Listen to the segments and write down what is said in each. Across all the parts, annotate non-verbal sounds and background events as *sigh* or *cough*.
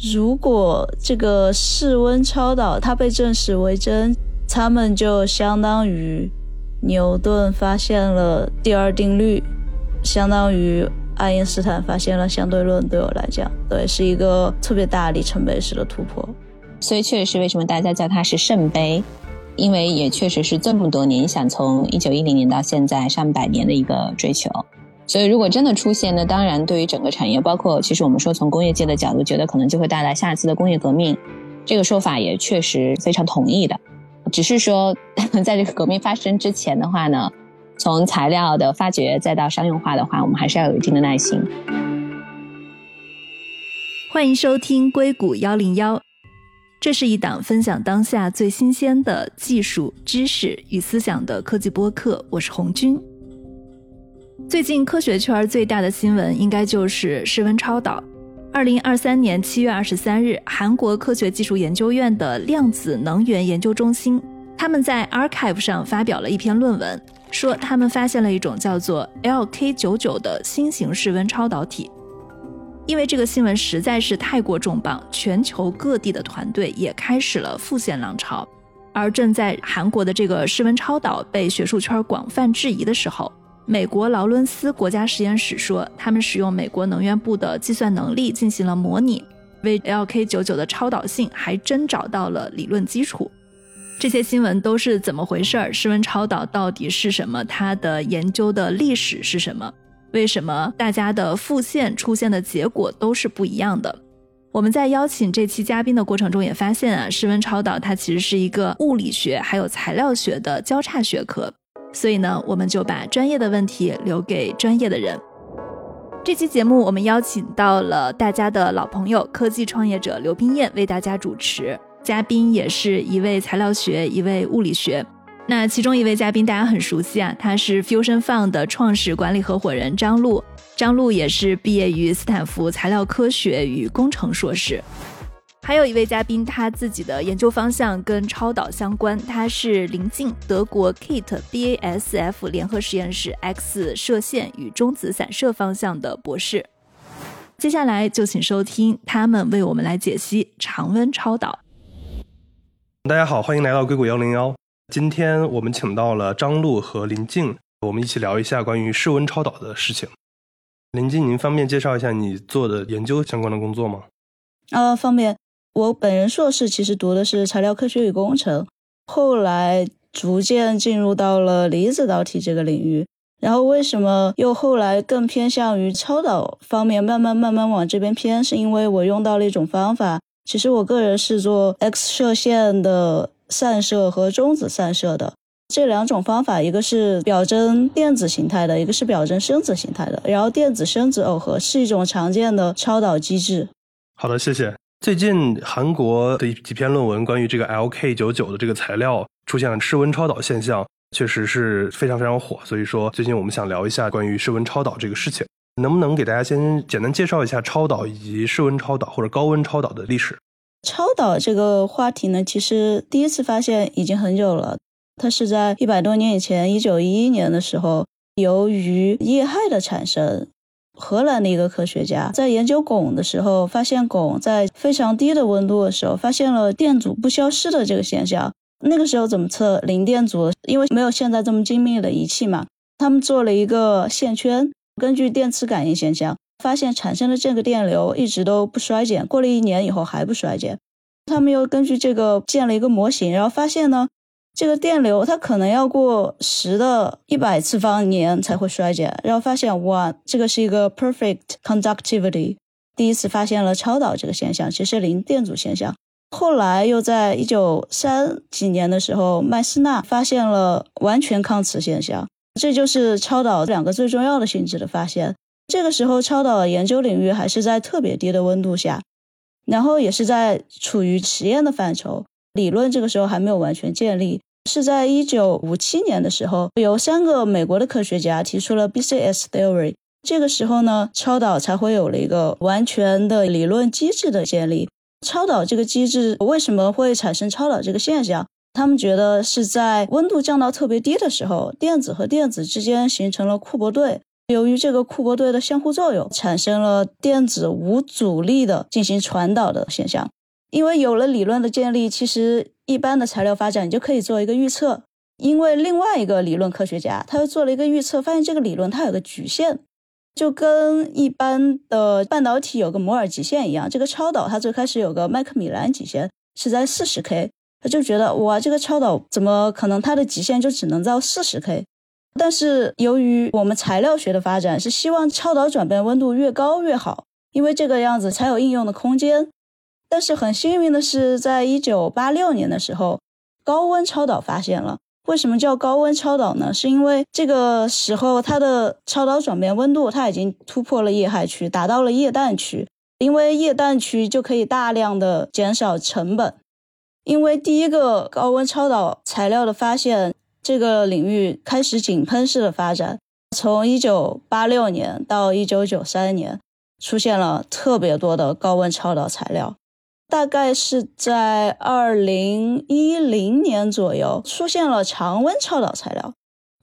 如果这个室温超导它被证实为真，他们就相当于牛顿发现了第二定律，相当于爱因斯坦发现了相对论。对我来讲，对，是一个特别大里程碑式的突破。所以，确实是为什么大家叫它是圣杯，因为也确实是这么多年，你想从一九一零年到现在上百年的一个追求。所以，如果真的出现，那当然对于整个产业，包括其实我们说从工业界的角度，觉得可能就会带来下一次的工业革命。这个说法也确实非常同意的。只是说，*laughs* 在这个革命发生之前的话呢，从材料的发掘再到商用化的话，我们还是要有一定的耐心。欢迎收听硅谷幺零幺，这是一档分享当下最新鲜的技术知识与思想的科技播客。我是红军。最近科学圈最大的新闻应该就是室温超导。二零二三年七月二十三日，韩国科学技术研究院的量子能源研究中心，他们在 Archive 上发表了一篇论文，说他们发现了一种叫做 LK99 的新型室温超导体。因为这个新闻实在是太过重磅，全球各地的团队也开始了复现浪潮。而正在韩国的这个室温超导被学术圈广泛质疑的时候，美国劳伦斯国家实验室说，他们使用美国能源部的计算能力进行了模拟，为 LK99 的超导性还真找到了理论基础。这些新闻都是怎么回事儿？室温超导到底是什么？它的研究的历史是什么？为什么大家的复现出现的结果都是不一样的？我们在邀请这期嘉宾的过程中也发现啊，室温超导它其实是一个物理学还有材料学的交叉学科。所以呢，我们就把专业的问题留给专业的人。这期节目我们邀请到了大家的老朋友，科技创业者刘冰燕为大家主持。嘉宾也是一位材料学，一位物理学。那其中一位嘉宾大家很熟悉啊，他是 Fusion Fund 的创始管理合伙人张璐。张璐也是毕业于斯坦福材料科学与工程硕士。还有一位嘉宾，他自己的研究方向跟超导相关，他是临近德国 KIT BASF 联合实验室 X 射线与中子散射方向的博士。接下来就请收听他们为我们来解析常温超导。大家好，欢迎来到硅谷幺零幺。今天我们请到了张璐和林静，我们一起聊一下关于室温超导的事情。林静，您方便介绍一下你做的研究相关的工作吗？呃，方便。我本人硕士其实读的是材料科学与工程，后来逐渐进入到了离子导体这个领域。然后为什么又后来更偏向于超导方面，慢慢慢慢往这边偏？是因为我用到了一种方法。其实我个人是做 X 射线的散射和中子散射的这两种方法，一个是表征电子形态的，一个是表征生子形态的。然后电子生子耦合是一种常见的超导机制。好的，谢谢。最近韩国的几篇论文关于这个 LK99 的这个材料出现了室温超导现象，确实是非常非常火。所以说，最近我们想聊一下关于室温超导这个事情，能不能给大家先简单介绍一下超导以及室温超导或者高温超导的历史？超导这个话题呢，其实第一次发现已经很久了，它是在一百多年以前，一九一一年的时候，由于液氦的产生。荷兰的一个科学家在研究汞的时候，发现汞在非常低的温度的时候，发现了电阻不消失的这个现象。那个时候怎么测零电阻？因为没有现在这么精密的仪器嘛，他们做了一个线圈，根据电磁感应现象，发现产生的这个电流一直都不衰减，过了一年以后还不衰减。他们又根据这个建了一个模型，然后发现呢。这个电流它可能要过十的一百次方年才会衰减，然后发现哇，这个是一个 perfect conductivity，第一次发现了超导这个现象，其实零电阻现象。后来又在一九三几年的时候，麦斯纳发现了完全抗磁现象，这就是超导两个最重要的性质的发现。这个时候超导的研究领域还是在特别低的温度下，然后也是在处于实验的范畴，理论这个时候还没有完全建立。是在一九五七年的时候，有三个美国的科学家提出了 BCS theory。这个时候呢，超导才会有了一个完全的理论机制的建立。超导这个机制为什么会产生超导这个现象？他们觉得是在温度降到特别低的时候，电子和电子之间形成了库珀对。由于这个库珀对的相互作用，产生了电子无阻力的进行传导的现象。因为有了理论的建立，其实一般的材料发展你就可以做一个预测。因为另外一个理论科学家，他又做了一个预测，发现这个理论它有个局限，就跟一般的半导体有个摩尔极限一样。这个超导它最开始有个麦克米兰极限是在四十 K，他就觉得哇，这个超导怎么可能它的极限就只能到四十 K？但是由于我们材料学的发展是希望超导转变温度越高越好，因为这个样子才有应用的空间。但是很幸运的是，在一九八六年的时候，高温超导发现了。为什么叫高温超导呢？是因为这个时候它的超导转变温度它已经突破了液氦区，达到了液氮区。因为液氮区就可以大量的减少成本。因为第一个高温超导材料的发现，这个领域开始井喷式的发展。从一九八六年到一九九三年，出现了特别多的高温超导材料。大概是在二零一零年左右出现了常温超导材料。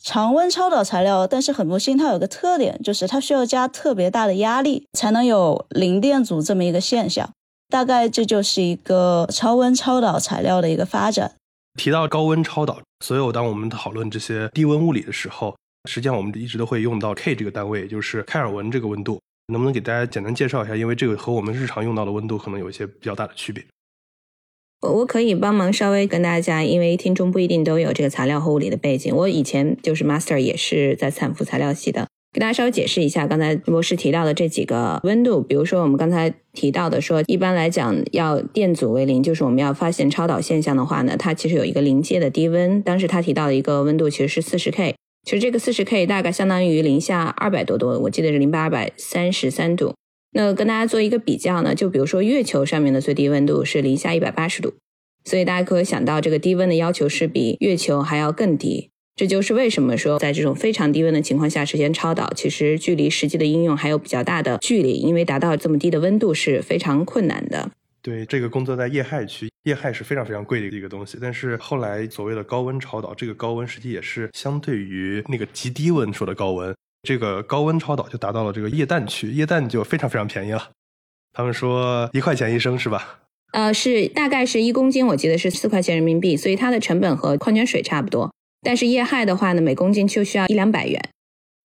常温超导材料，但是很不幸，它有个特点，就是它需要加特别大的压力才能有零电阻这么一个现象。大概这就是一个超温超导材料的一个发展。提到高温超导，所有当我们讨论这些低温物理的时候，实际上我们一直都会用到 K 这个单位，也就是开尔文这个温度。能不能给大家简单介绍一下？因为这个和我们日常用到的温度可能有一些比较大的区别。我我可以帮忙稍微跟大家，因为听众不一定都有这个材料和物理的背景。我以前就是 master 也是在斯坦福材料系的，给大家稍微解释一下刚才博士提到的这几个温度。比如说我们刚才提到的，说一般来讲要电阻为零，就是我们要发现超导现象的话呢，它其实有一个临界的低温。当时他提到的一个温度其实是四十 K。其实这个四十 K 大概相当于零下二百多度，我记得是零下二百三十三度。那跟大家做一个比较呢，就比如说月球上面的最低温度是零下一百八十度，所以大家可以想到这个低温的要求是比月球还要更低。这就是为什么说在这种非常低温的情况下实现超导，其实距离实际的应用还有比较大的距离，因为达到这么低的温度是非常困难的。对这个工作在液氦区，液氦是非常非常贵的一个东西。但是后来所谓的高温超导，这个高温实际也是相对于那个极低温说的高温，这个高温超导就达到了这个液氮区，液氮就非常非常便宜了。他们说一块钱一升是吧？呃，是大概是一公斤，我记得是四块钱人民币，所以它的成本和矿泉水差不多。但是液氦的话呢，每公斤就需要一两百元。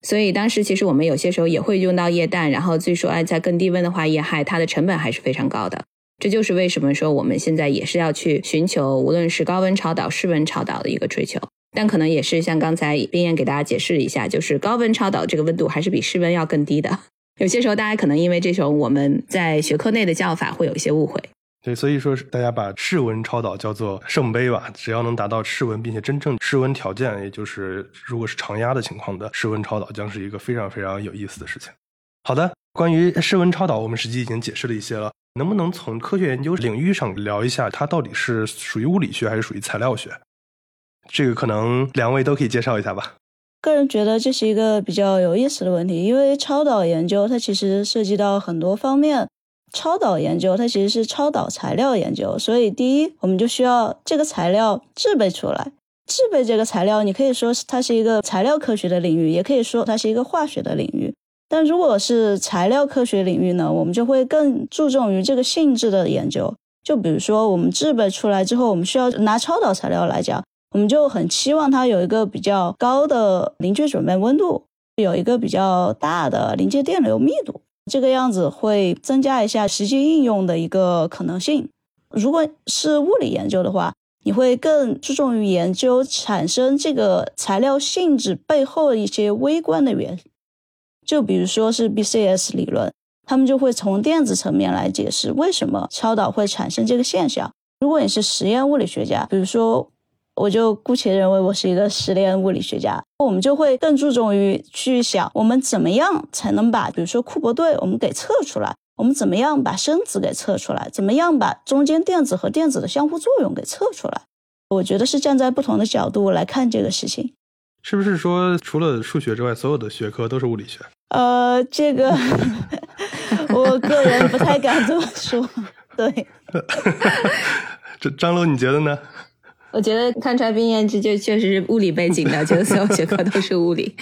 所以当时其实我们有些时候也会用到液氮，然后据说哎，在更低温的话，液氦它的成本还是非常高的。这就是为什么说我们现在也是要去寻求，无论是高温超导、室温超导的一个追求，但可能也是像刚才冰燕给大家解释了一下，就是高温超导这个温度还是比室温要更低的。有些时候大家可能因为这种我们在学科内的叫法会有一些误会。对，所以说大家把室温超导叫做圣杯吧，只要能达到室温，并且真正室温条件，也就是如果是常压的情况的室温超导，将是一个非常非常有意思的事情。好的，关于室温超导，我们实际已经解释了一些了。能不能从科学研究领域上聊一下，它到底是属于物理学还是属于材料学？这个可能两位都可以介绍一下吧。个人觉得这是一个比较有意思的问题，因为超导研究它其实涉及到很多方面。超导研究它其实是超导材料研究，所以第一，我们就需要这个材料制备出来。制备这个材料，你可以说它是一个材料科学的领域，也可以说它是一个化学的领域。但如果是材料科学领域呢，我们就会更注重于这个性质的研究。就比如说，我们制备出来之后，我们需要拿超导材料来讲，我们就很期望它有一个比较高的临界转变温度，有一个比较大的临界电流密度，这个样子会增加一下实际应用的一个可能性。如果是物理研究的话，你会更注重于研究产生这个材料性质背后的一些微观的原。就比如说是 BCS 理论，他们就会从电子层面来解释为什么超导会产生这个现象。如果你是实验物理学家，比如说，我就姑且认为我是一个实验物理学家，我们就会更注重于去想，我们怎么样才能把，比如说库珀对我们给测出来，我们怎么样把声子给测出来，怎么样把中间电子和电子的相互作用给测出来。我觉得是站在不同的角度来看这个事情。是不是说除了数学之外，所有的学科都是物理学？呃，这个 *laughs* 我个人不太敢这么说。对，*laughs* 这张璐，你觉得呢？*laughs* 我觉得看出来冰燕这就确实是物理背景的，觉得所有学科都是物理。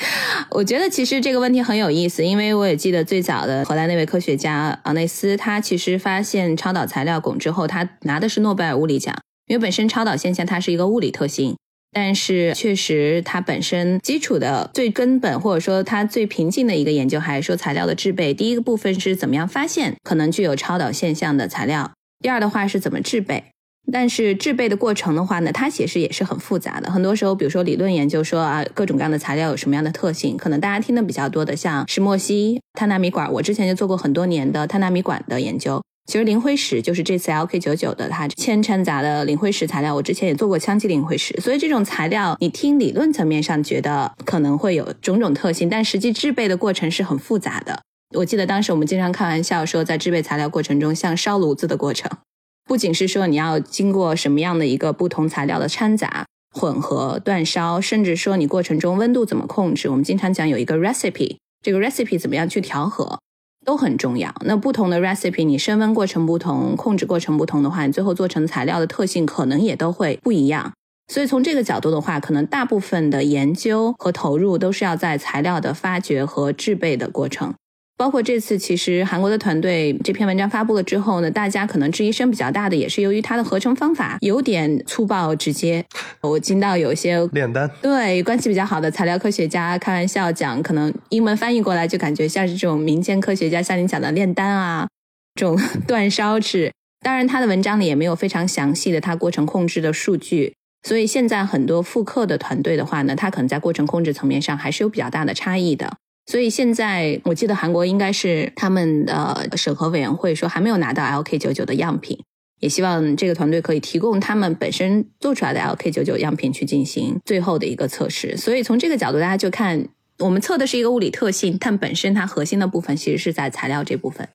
我觉得其实这个问题很有意思，因为我也记得最早的荷兰那位科学家昂内斯，他其实发现超导材料汞之后，他拿的是诺贝尔物理奖，因为本身超导现象它是一个物理特性，但是确实它本身基础的最根本或者说它最平静的一个研究，还是说材料的制备。第一个部分是怎么样发现可能具有超导现象的材料，第二的话是怎么制备。但是制备的过程的话呢，它其实也是很复杂的。很多时候，比如说理论研究说啊，各种各样的材料有什么样的特性，可能大家听的比较多的，像石墨烯、碳纳米管。我之前就做过很多年的碳纳米管的研究。其实磷灰石就是这次 LK 九九的它铅掺杂的磷灰石材料。我之前也做过羟基磷灰石。所以这种材料，你听理论层面上觉得可能会有种种特性，但实际制备的过程是很复杂的。我记得当时我们经常开玩笑说，在制备材料过程中像烧炉子的过程。不仅是说你要经过什么样的一个不同材料的掺杂、混合、煅烧，甚至说你过程中温度怎么控制，我们经常讲有一个 recipe，这个 recipe 怎么样去调和，都很重要。那不同的 recipe，你升温过程不同，控制过程不同的话，你最后做成材料的特性可能也都会不一样。所以从这个角度的话，可能大部分的研究和投入都是要在材料的发掘和制备的过程。包括这次，其实韩国的团队这篇文章发布了之后呢，大家可能质疑声比较大的，也是由于它的合成方法有点粗暴直接。我听到有些炼丹，对关系比较好的材料科学家开玩笑讲，可能英文翻译过来就感觉像是这种民间科学家像你讲的炼丹啊，这种断烧制。当然，他的文章里也没有非常详细的它过程控制的数据，所以现在很多复刻的团队的话呢，它可能在过程控制层面上还是有比较大的差异的。所以现在我记得韩国应该是他们的审核委员会说还没有拿到 LK 九九的样品，也希望这个团队可以提供他们本身做出来的 LK 九九样品去进行最后的一个测试。所以从这个角度，大家就看我们测的是一个物理特性，但本身它核心的部分其实是在材料这部分。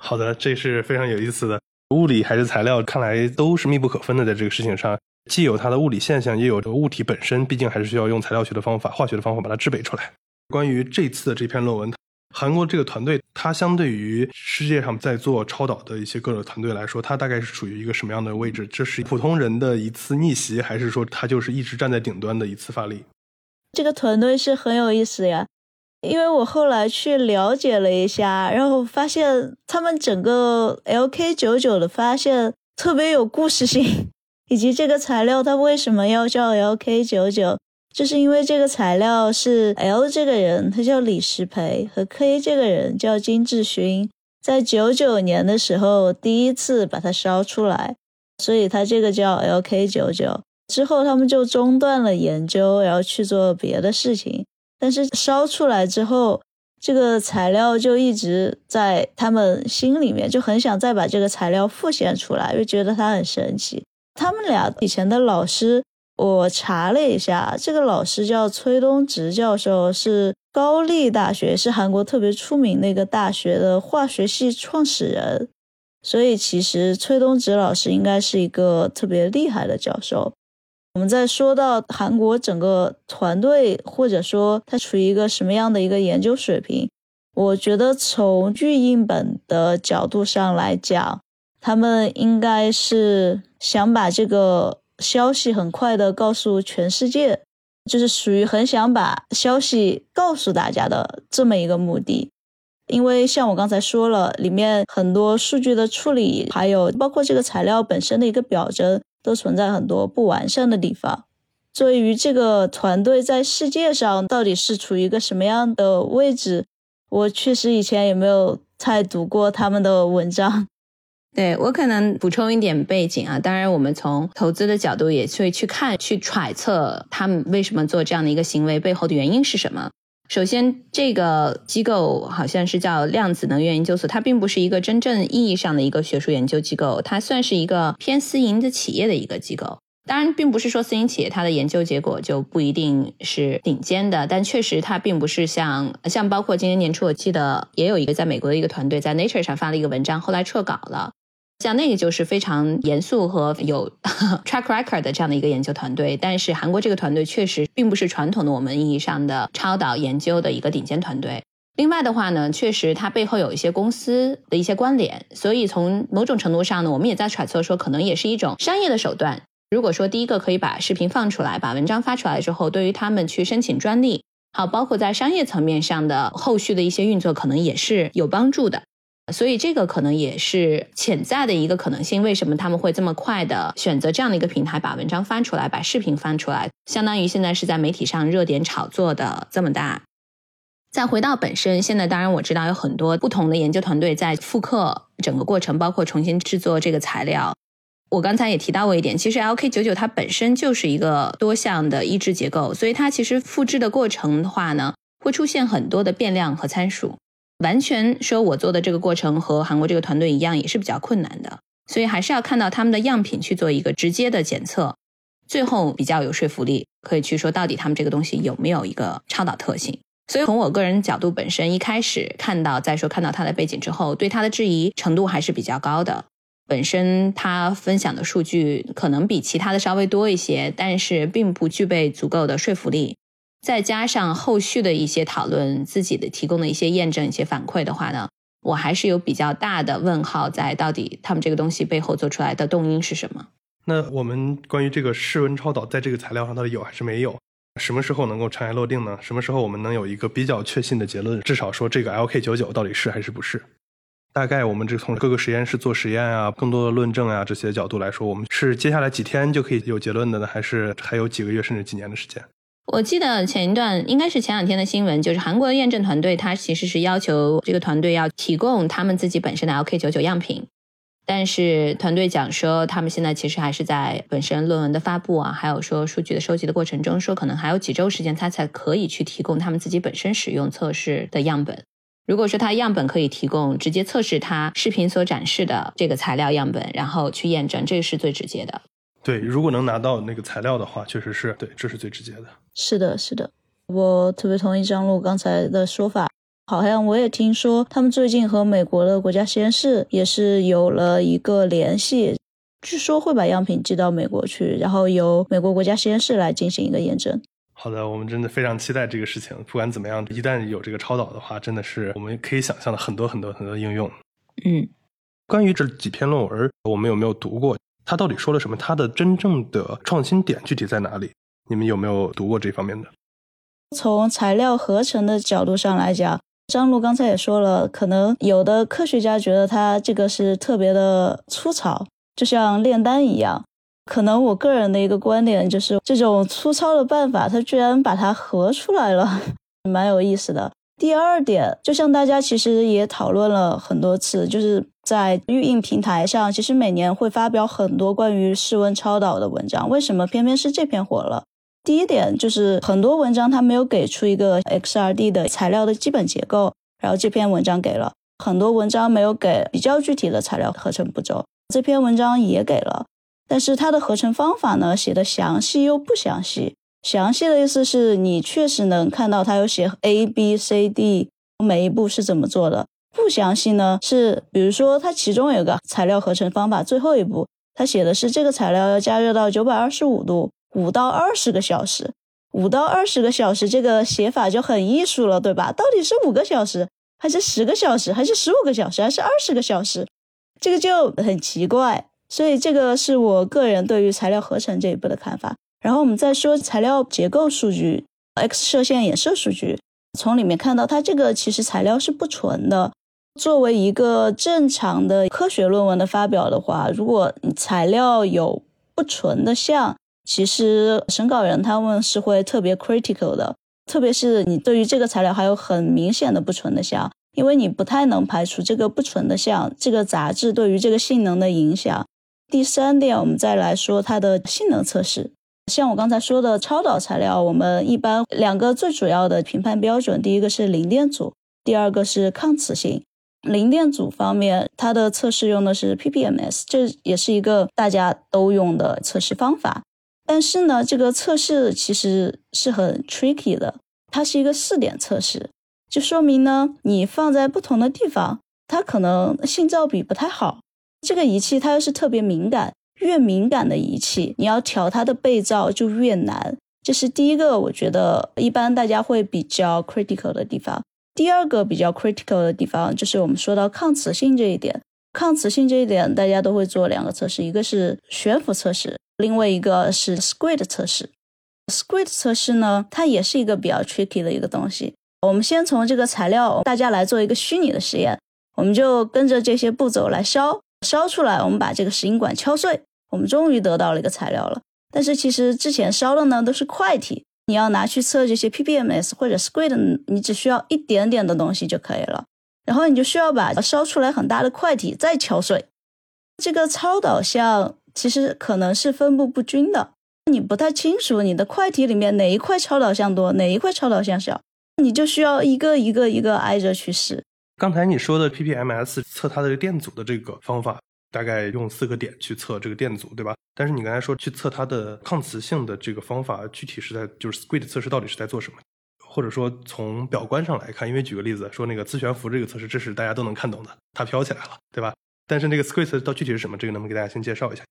好的，这是非常有意思的，物理还是材料，看来都是密不可分的。在这个事情上，既有它的物理现象，也有这个物体本身，毕竟还是需要用材料学的方法、化学的方法把它制备出来。关于这次的这篇论文，韩国这个团队，它相对于世界上在做超导的一些各种团队来说，它大概是处于一个什么样的位置？这是普通人的一次逆袭，还是说它就是一直站在顶端的一次发力？这个团队是很有意思呀，因为我后来去了解了一下，然后发现他们整个 LK 九九的发现特别有故事性，*laughs* 以及这个材料它为什么要叫 LK 九九。就是因为这个材料是 L 这个人，他叫李石培，和 K 这个人叫金志勋，在九九年的时候第一次把它烧出来，所以它这个叫 LK 九九。之后他们就中断了研究，然后去做别的事情。但是烧出来之后，这个材料就一直在他们心里面，就很想再把这个材料复现出来，又觉得它很神奇。他们俩以前的老师。我查了一下，这个老师叫崔东植教授，是高丽大学，是韩国特别出名的一个大学的化学系创始人。所以其实崔东植老师应该是一个特别厉害的教授。我们在说到韩国整个团队，或者说他处于一个什么样的一个研究水平，我觉得从预印本的角度上来讲，他们应该是想把这个。消息很快的告诉全世界，就是属于很想把消息告诉大家的这么一个目的。因为像我刚才说了，里面很多数据的处理，还有包括这个材料本身的一个表征，都存在很多不完善的地方。作为于这个团队在世界上到底是处于一个什么样的位置，我确实以前也没有太读过他们的文章。对我可能补充一点背景啊，当然我们从投资的角度也会去看、去揣测他们为什么做这样的一个行为背后的原因是什么。首先，这个机构好像是叫量子能源研究所，它并不是一个真正意义上的一个学术研究机构，它算是一个偏私营的企业的一个机构。当然，并不是说私营企业它的研究结果就不一定是顶尖的，但确实它并不是像像包括今年年初我记得也有一个在美国的一个团队在 Nature 上发了一个文章，后来撤稿了。像那个就是非常严肃和有 *laughs* track record 的这样的一个研究团队，但是韩国这个团队确实并不是传统的我们意义上的超导研究的一个顶尖团队。另外的话呢，确实它背后有一些公司的一些关联，所以从某种程度上呢，我们也在揣测说，可能也是一种商业的手段。如果说第一个可以把视频放出来，把文章发出来之后，对于他们去申请专利，好，包括在商业层面上的后续的一些运作，可能也是有帮助的。所以这个可能也是潜在的一个可能性。为什么他们会这么快的选择这样的一个平台，把文章翻出来，把视频翻出来，相当于现在是在媒体上热点炒作的这么大。再回到本身，现在当然我知道有很多不同的研究团队在复刻整个过程，包括重新制作这个材料。我刚才也提到过一点，其实 LK 九九它本身就是一个多项的抑制结构，所以它其实复制的过程的话呢，会出现很多的变量和参数。完全说我做的这个过程和韩国这个团队一样，也是比较困难的，所以还是要看到他们的样品去做一个直接的检测，最后比较有说服力，可以去说到底他们这个东西有没有一个超导特性。所以从我个人角度本身，一开始看到再说看到他的背景之后，对他的质疑程度还是比较高的。本身他分享的数据可能比其他的稍微多一些，但是并不具备足够的说服力。再加上后续的一些讨论，自己的提供的一些验证、一些反馈的话呢，我还是有比较大的问号在，到底他们这个东西背后做出来的动因是什么？那我们关于这个室温超导在这个材料上到底有还是没有？什么时候能够尘埃落定呢？什么时候我们能有一个比较确信的结论？至少说这个 LK 九九到底是还是不是？大概我们这从各个实验室做实验啊，更多的论证啊这些角度来说，我们是接下来几天就可以有结论的呢，还是还有几个月甚至几年的时间？我记得前一段应该是前两天的新闻，就是韩国的验证团队，他其实是要求这个团队要提供他们自己本身的 LK99 样品，但是团队讲说，他们现在其实还是在本身论文的发布啊，还有说数据的收集的过程中，说可能还有几周时间，他才可以去提供他们自己本身使用测试的样本。如果说他样本可以提供，直接测试他视频所展示的这个材料样本，然后去验证，这个是最直接的。对，如果能拿到那个材料的话，确实是对，这是最直接的。是的，是的，我特别同意张璐刚才的说法。好像我也听说，他们最近和美国的国家实验室也是有了一个联系，据说会把样品寄到美国去，然后由美国国家实验室来进行一个验证。好的，我们真的非常期待这个事情。不管怎么样，一旦有这个超导的话，真的是我们可以想象的很多很多很多应用。嗯，关于这几篇论文，我们有没有读过？他到底说了什么？他的真正的创新点具体在哪里？你们有没有读过这方面的？从材料合成的角度上来讲，张璐刚才也说了，可能有的科学家觉得它这个是特别的粗糙，就像炼丹一样。可能我个人的一个观点就是，这种粗糙的办法，它居然把它合出来了，*laughs* 蛮有意思的。第二点，就像大家其实也讨论了很多次，就是在预印平台上，其实每年会发表很多关于室温超导的文章，为什么偏偏是这篇火了？第一点就是很多文章它没有给出一个 XRD 的材料的基本结构，然后这篇文章给了很多文章没有给比较具体的材料合成步骤，这篇文章也给了，但是它的合成方法呢写的详细又不详细。详细的意思是你确实能看到它有写 A B C D 每一步是怎么做的，不详细呢是比如说它其中有个材料合成方法最后一步，它写的是这个材料要加热到九百二十五度。五到二十个小时，五到二十个小时，这个写法就很艺术了，对吧？到底是五个小时，还是十个小时，还是十五个小时，还是二十个小时？这个就很奇怪。所以这个是我个人对于材料合成这一步的看法。然后我们再说材料结构数据，X 射线衍射数据，从里面看到它这个其实材料是不纯的。作为一个正常的科学论文的发表的话，如果材料有不纯的像，其实审稿人他们是会特别 critical 的，特别是你对于这个材料还有很明显的不纯的项，因为你不太能排除这个不纯的项这个杂质对于这个性能的影响。第三点，我们再来说它的性能测试。像我刚才说的超导材料，我们一般两个最主要的评判标准，第一个是零电阻，第二个是抗磁性。零电阻方面，它的测试用的是 ppms，这也是一个大家都用的测试方法。但是呢，这个测试其实是很 tricky 的，它是一个试点测试，就说明呢，你放在不同的地方，它可能信噪比不太好。这个仪器它又是特别敏感，越敏感的仪器，你要调它的被噪就越难。这是第一个，我觉得一般大家会比较 critical 的地方。第二个比较 critical 的地方就是我们说到抗磁性这一点，抗磁性这一点大家都会做两个测试，一个是悬浮测试。另外一个是 Squid 测试。Squid 测试呢，它也是一个比较 tricky 的一个东西。我们先从这个材料，大家来做一个虚拟的实验，我们就跟着这些步骤来烧，烧出来，我们把这个石英管敲碎，我们终于得到了一个材料了。但是其实之前烧的呢都是块体，你要拿去测这些 ppms 或者 Squid，你只需要一点点的东西就可以了。然后你就需要把烧出来很大的块体再敲碎。这个超导向其实可能是分布不均的，你不太清楚你的块体里面哪一块超导向多，哪一块超导向小，你就需要一个一个一个挨着去试。刚才你说的 ppms 测它的电阻的这个方法，大概用四个点去测这个电阻，对吧？但是你刚才说去测它的抗磁性的这个方法，具体是在就是 Squid 测试到底是在做什么？或者说从表观上来看，因为举个例子说那个磁悬浮这个测试，这是大家都能看懂的，它飘起来了，对吧？但是那个 Squid 到具体是什么，这个能不能给大家先介绍一下？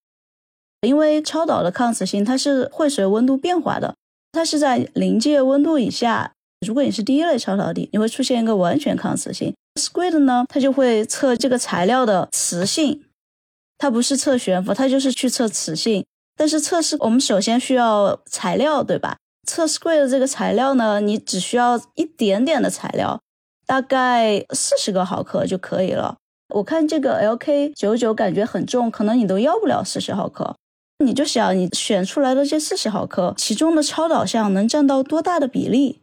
因为超导的抗磁性它是会随温度变化的，它是在临界温度以下，如果你是第一类超导体，你会出现一个完全抗磁性。Squid 呢，它就会测这个材料的磁性，它不是测悬浮，它就是去测磁性。但是测试我们首先需要材料，对吧？测 Squid 的这个材料呢，你只需要一点点的材料，大概四十个毫克就可以了。我看这个 LK 九九感觉很重，可能你都要不了四十毫克。你就想你选出来的这四十毫克，其中的超导向能占到多大的比例？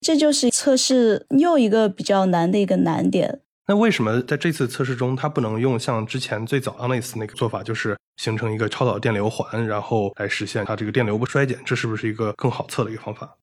这就是测试又一个比较难的一个难点。那为什么在这次测试中，它不能用像之前最早 Onyx 那个做法，就是形成一个超导电流环，然后来实现它这个电流不衰减？这是不是一个更好测的一个方法？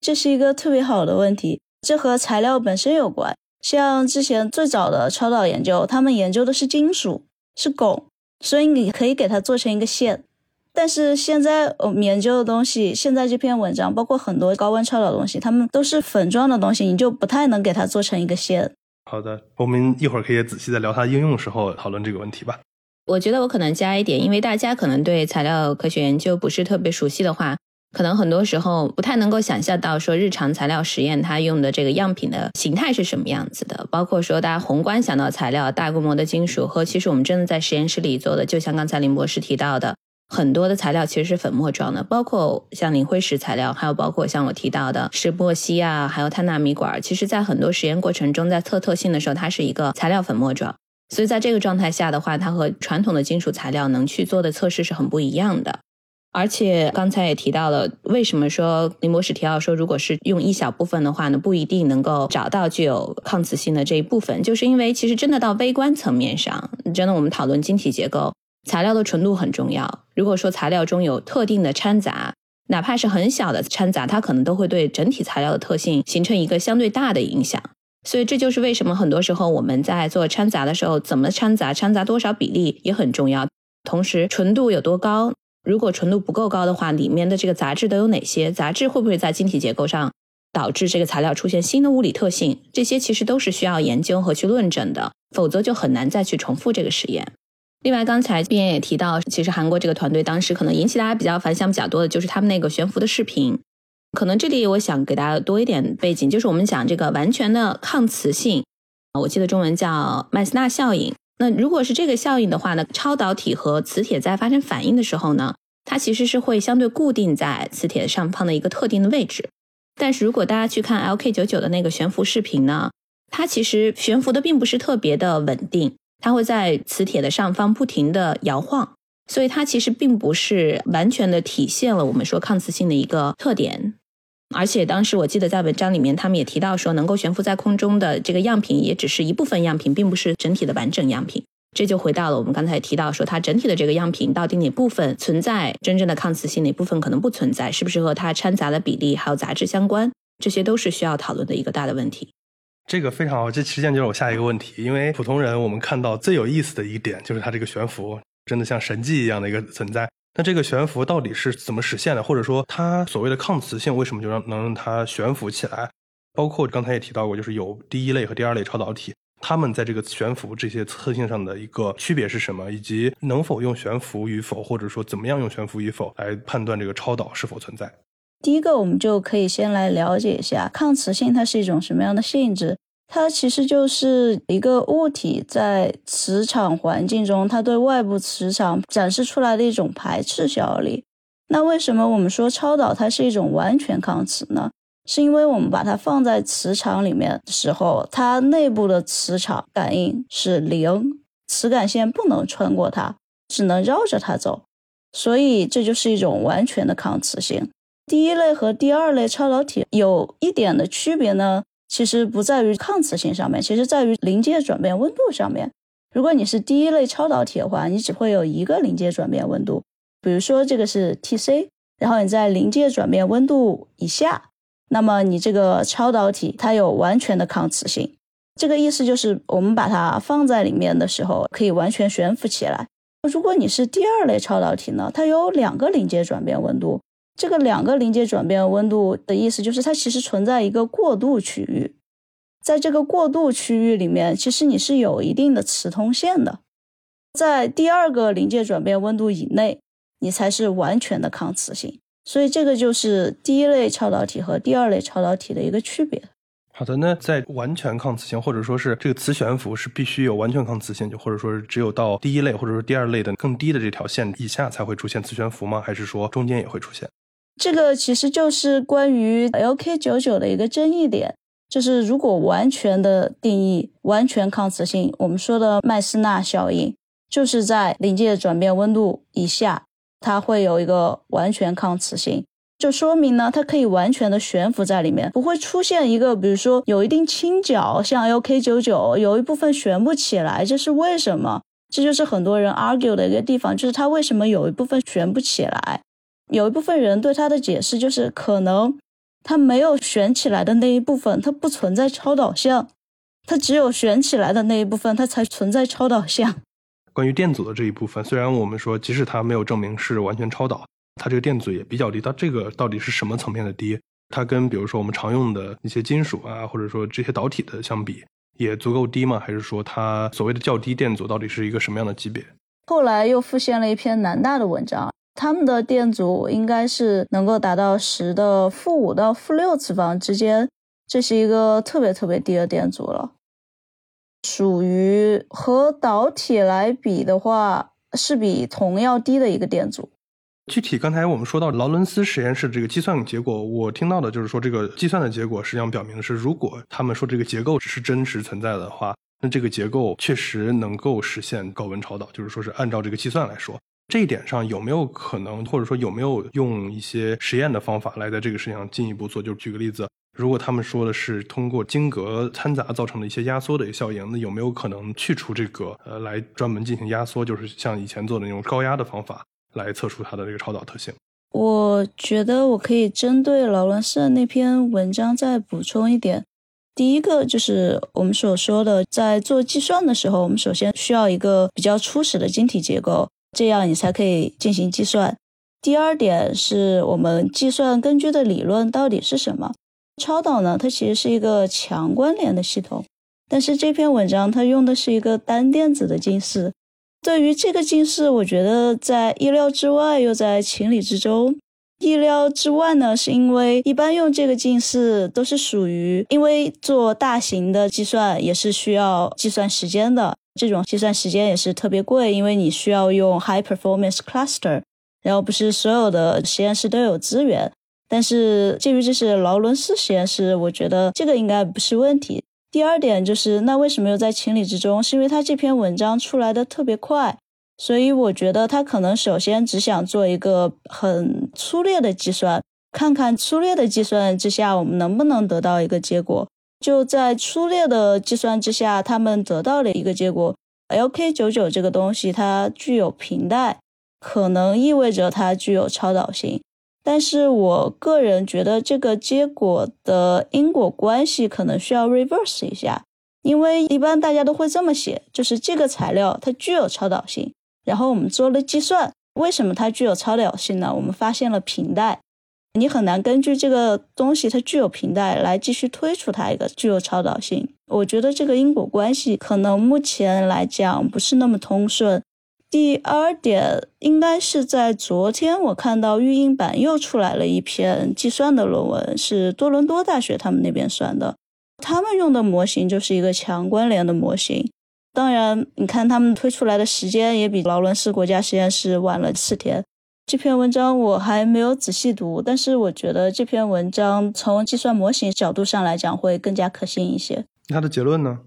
这是一个特别好的问题，这和材料本身有关。像之前最早的超导研究，他们研究的是金属，是汞，所以你可以给它做成一个线。但是现在我们研究的东西，现在这篇文章包括很多高温超导东西，它们都是粉状的东西，你就不太能给它做成一个线。好的，我们一会儿可以仔细在聊它应用的时候讨论这个问题吧。我觉得我可能加一点，因为大家可能对材料科学研究不是特别熟悉的话，可能很多时候不太能够想象到说日常材料实验它用的这个样品的形态是什么样子的。包括说大家宏观想到材料大规模的金属和其实我们真的在实验室里做的，就像刚才林博士提到的。很多的材料其实是粉末状的，包括像磷灰石材料，还有包括像我提到的石墨烯啊，还有碳纳米管。其实，在很多实验过程中，在测特性的时候，它是一个材料粉末状。所以，在这个状态下的话，它和传统的金属材料能去做的测试是很不一样的。而且，刚才也提到了，为什么说林博士提到说，如果是用一小部分的话呢，不一定能够找到具有抗磁性的这一部分，就是因为其实真的到微观层面上，真的我们讨论晶体结构。材料的纯度很重要。如果说材料中有特定的掺杂，哪怕是很小的掺杂，它可能都会对整体材料的特性形成一个相对大的影响。所以这就是为什么很多时候我们在做掺杂的时候，怎么掺杂、掺杂多少比例也很重要。同时，纯度有多高？如果纯度不够高的话，里面的这个杂质都有哪些？杂质会不会在晶体结构上导致这个材料出现新的物理特性？这些其实都是需要研究和去论证的，否则就很难再去重复这个实验。另外，刚才边也提到，其实韩国这个团队当时可能引起大家比较反响比较多的，就是他们那个悬浮的视频。可能这里我想给大家多一点背景，就是我们讲这个完全的抗磁性，我记得中文叫麦斯纳效应。那如果是这个效应的话呢，超导体和磁铁在发生反应的时候呢，它其实是会相对固定在磁铁上方的一个特定的位置。但是如果大家去看 LK99 的那个悬浮视频呢，它其实悬浮的并不是特别的稳定。它会在磁铁的上方不停地摇晃，所以它其实并不是完全的体现了我们说抗磁性的一个特点。而且当时我记得在文章里面，他们也提到说，能够悬浮在空中的这个样品也只是一部分样品，并不是整体的完整样品。这就回到了我们刚才提到说，它整体的这个样品到底哪部分存在真正的抗磁性，哪部分可能不存在，是不是和它掺杂的比例还有杂质相关，这些都是需要讨论的一个大的问题。这个非常好，这实际上就是我下一个问题。因为普通人我们看到最有意思的一点就是它这个悬浮真的像神迹一样的一个存在。那这个悬浮到底是怎么实现的？或者说它所谓的抗磁性为什么就让能让它悬浮起来？包括刚才也提到过，就是有第一类和第二类超导体，它们在这个悬浮这些特性上的一个区别是什么？以及能否用悬浮与否，或者说怎么样用悬浮与否来判断这个超导是否存在？第一个，我们就可以先来了解一下抗磁性，它是一种什么样的性质？它其实就是一个物体在磁场环境中，它对外部磁场展示出来的一种排斥效力。那为什么我们说超导它是一种完全抗磁呢？是因为我们把它放在磁场里面的时候，它内部的磁场感应是零，磁感线不能穿过它，只能绕着它走，所以这就是一种完全的抗磁性。第一类和第二类超导体有一点的区别呢。其实不在于抗磁性上面，其实在于临界转变温度上面。如果你是第一类超导体的话，你只会有一个临界转变温度，比如说这个是 Tc，然后你在临界转变温度以下，那么你这个超导体它有完全的抗磁性。这个意思就是我们把它放在里面的时候，可以完全悬浮起来。如果你是第二类超导体呢，它有两个临界转变温度。这个两个临界转变温度的意思就是，它其实存在一个过渡区域，在这个过渡区域里面，其实你是有一定的磁通线的。在第二个临界转变温度以内，你才是完全的抗磁性。所以这个就是第一类超导体和第二类超导体的一个区别。好的，那在完全抗磁性，或者说是这个磁悬浮是必须有完全抗磁性，就或者说是只有到第一类或者说第二类的更低的这条线以下才会出现磁悬浮吗？还是说中间也会出现？这个其实就是关于 LK99 的一个争议点，就是如果完全的定义完全抗磁性，我们说的麦斯纳效应，就是在临界转变温度以下，它会有一个完全抗磁性，就说明呢，它可以完全的悬浮在里面，不会出现一个比如说有一定倾角，像 LK99 有一部分悬不起来，这是为什么？这就是很多人 argue 的一个地方，就是它为什么有一部分悬不起来？有一部分人对它的解释就是，可能它没有悬起来的那一部分，它不存在超导向，它只有悬起来的那一部分，它才存在超导向。关于电阻的这一部分，虽然我们说，即使它没有证明是完全超导，它这个电阻也比较低。它这个到底是什么层面的低？它跟比如说我们常用的一些金属啊，或者说这些导体的相比，也足够低吗？还是说它所谓的较低电阻到底是一个什么样的级别？后来又复现了一篇南大的文章。他们的电阻应该是能够达到十的负五到负六次方之间，这是一个特别特别低的电阻了，属于和导体来比的话是比铜要低的一个电阻。具体刚才我们说到劳伦斯实验室这个计算结果，我听到的就是说这个计算的结果实际上表明的是，如果他们说这个结构只是真实存在的话，那这个结构确实能够实现高温超导，就是说是按照这个计算来说。这一点上有没有可能，或者说有没有用一些实验的方法来在这个事情上进一步做？就举个例子，如果他们说的是通过晶格掺杂造成的一些压缩的一个效应，那有没有可能去除这个呃，来专门进行压缩，就是像以前做的那种高压的方法来测出它的这个超导特性？我觉得我可以针对劳伦斯的那篇文章再补充一点。第一个就是我们所说的，在做计算的时候，我们首先需要一个比较初始的晶体结构。这样你才可以进行计算。第二点是我们计算根据的理论到底是什么？超导呢？它其实是一个强关联的系统，但是这篇文章它用的是一个单电子的近似。对于这个近似，我觉得在意料之外，又在情理之中。意料之外呢，是因为一般用这个近似都是属于，因为做大型的计算也是需要计算时间的。这种计算时间也是特别贵，因为你需要用 high performance cluster，然后不是所有的实验室都有资源。但是鉴于这是劳伦斯实验室，我觉得这个应该不是问题。第二点就是，那为什么又在情理之中？是因为他这篇文章出来的特别快，所以我觉得他可能首先只想做一个很粗略的计算，看看粗略的计算之下我们能不能得到一个结果。就在粗略的计算之下，他们得到了一个结果：LK99 这个东西它具有频带，可能意味着它具有超导性。但是我个人觉得这个结果的因果关系可能需要 reverse 一下，因为一般大家都会这么写：就是这个材料它具有超导性，然后我们做了计算，为什么它具有超导性呢？我们发现了频带。你很难根据这个东西它具有频带来继续推出它一个具有超导性。我觉得这个因果关系可能目前来讲不是那么通顺。第二点应该是在昨天我看到预印版又出来了一篇计算的论文，是多伦多大学他们那边算的。他们用的模型就是一个强关联的模型。当然，你看他们推出来的时间也比劳伦斯国家实验室晚了四天。这篇文章我还没有仔细读，但是我觉得这篇文章从计算模型角度上来讲会更加可信一些。它的结论呢？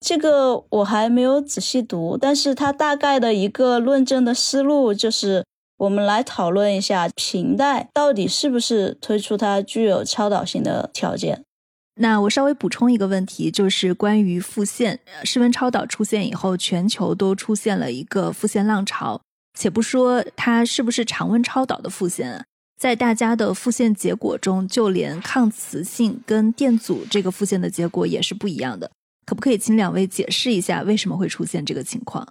这个我还没有仔细读，但是它大概的一个论证的思路就是，我们来讨论一下平代到底是不是推出它具有超导性的条件。那我稍微补充一个问题，就是关于复线，室温超导出现以后，全球都出现了一个复线浪潮。且不说它是不是常温超导的复线，在大家的复线结果中，就连抗磁性跟电阻这个复线的结果也是不一样的。可不可以请两位解释一下为什么会出现这个情况？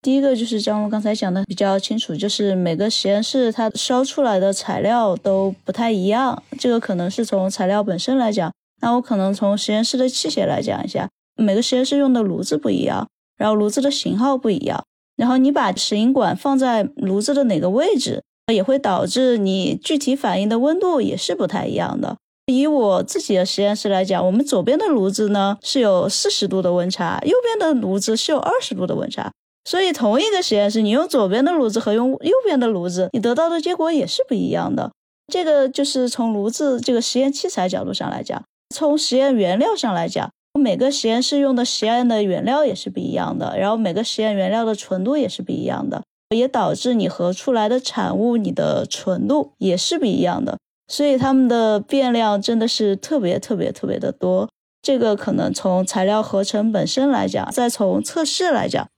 第一个就是张璐刚才讲的比较清楚，就是每个实验室它烧出来的材料都不太一样，这个可能是从材料本身来讲。那我可能从实验室的器械来讲一下，每个实验室用的炉子不一样，然后炉子的型号不一样，然后你把石英管放在炉子的哪个位置，也会导致你具体反应的温度也是不太一样的。以我自己的实验室来讲，我们左边的炉子呢是有四十度的温差，右边的炉子是有二十度的温差，所以同一个实验室，你用左边的炉子和用右边的炉子，你得到的结果也是不一样的。这个就是从炉子这个实验器材角度上来讲。从实验原料上来讲，每个实验室用的实验的原料也是不一样的，然后每个实验原料的纯度也是不一样的，也导致你合出来的产物你的纯度也是不一样的，所以它们的变量真的是特别特别特别的多。这个可能从材料合成本身来讲，再从测试来讲，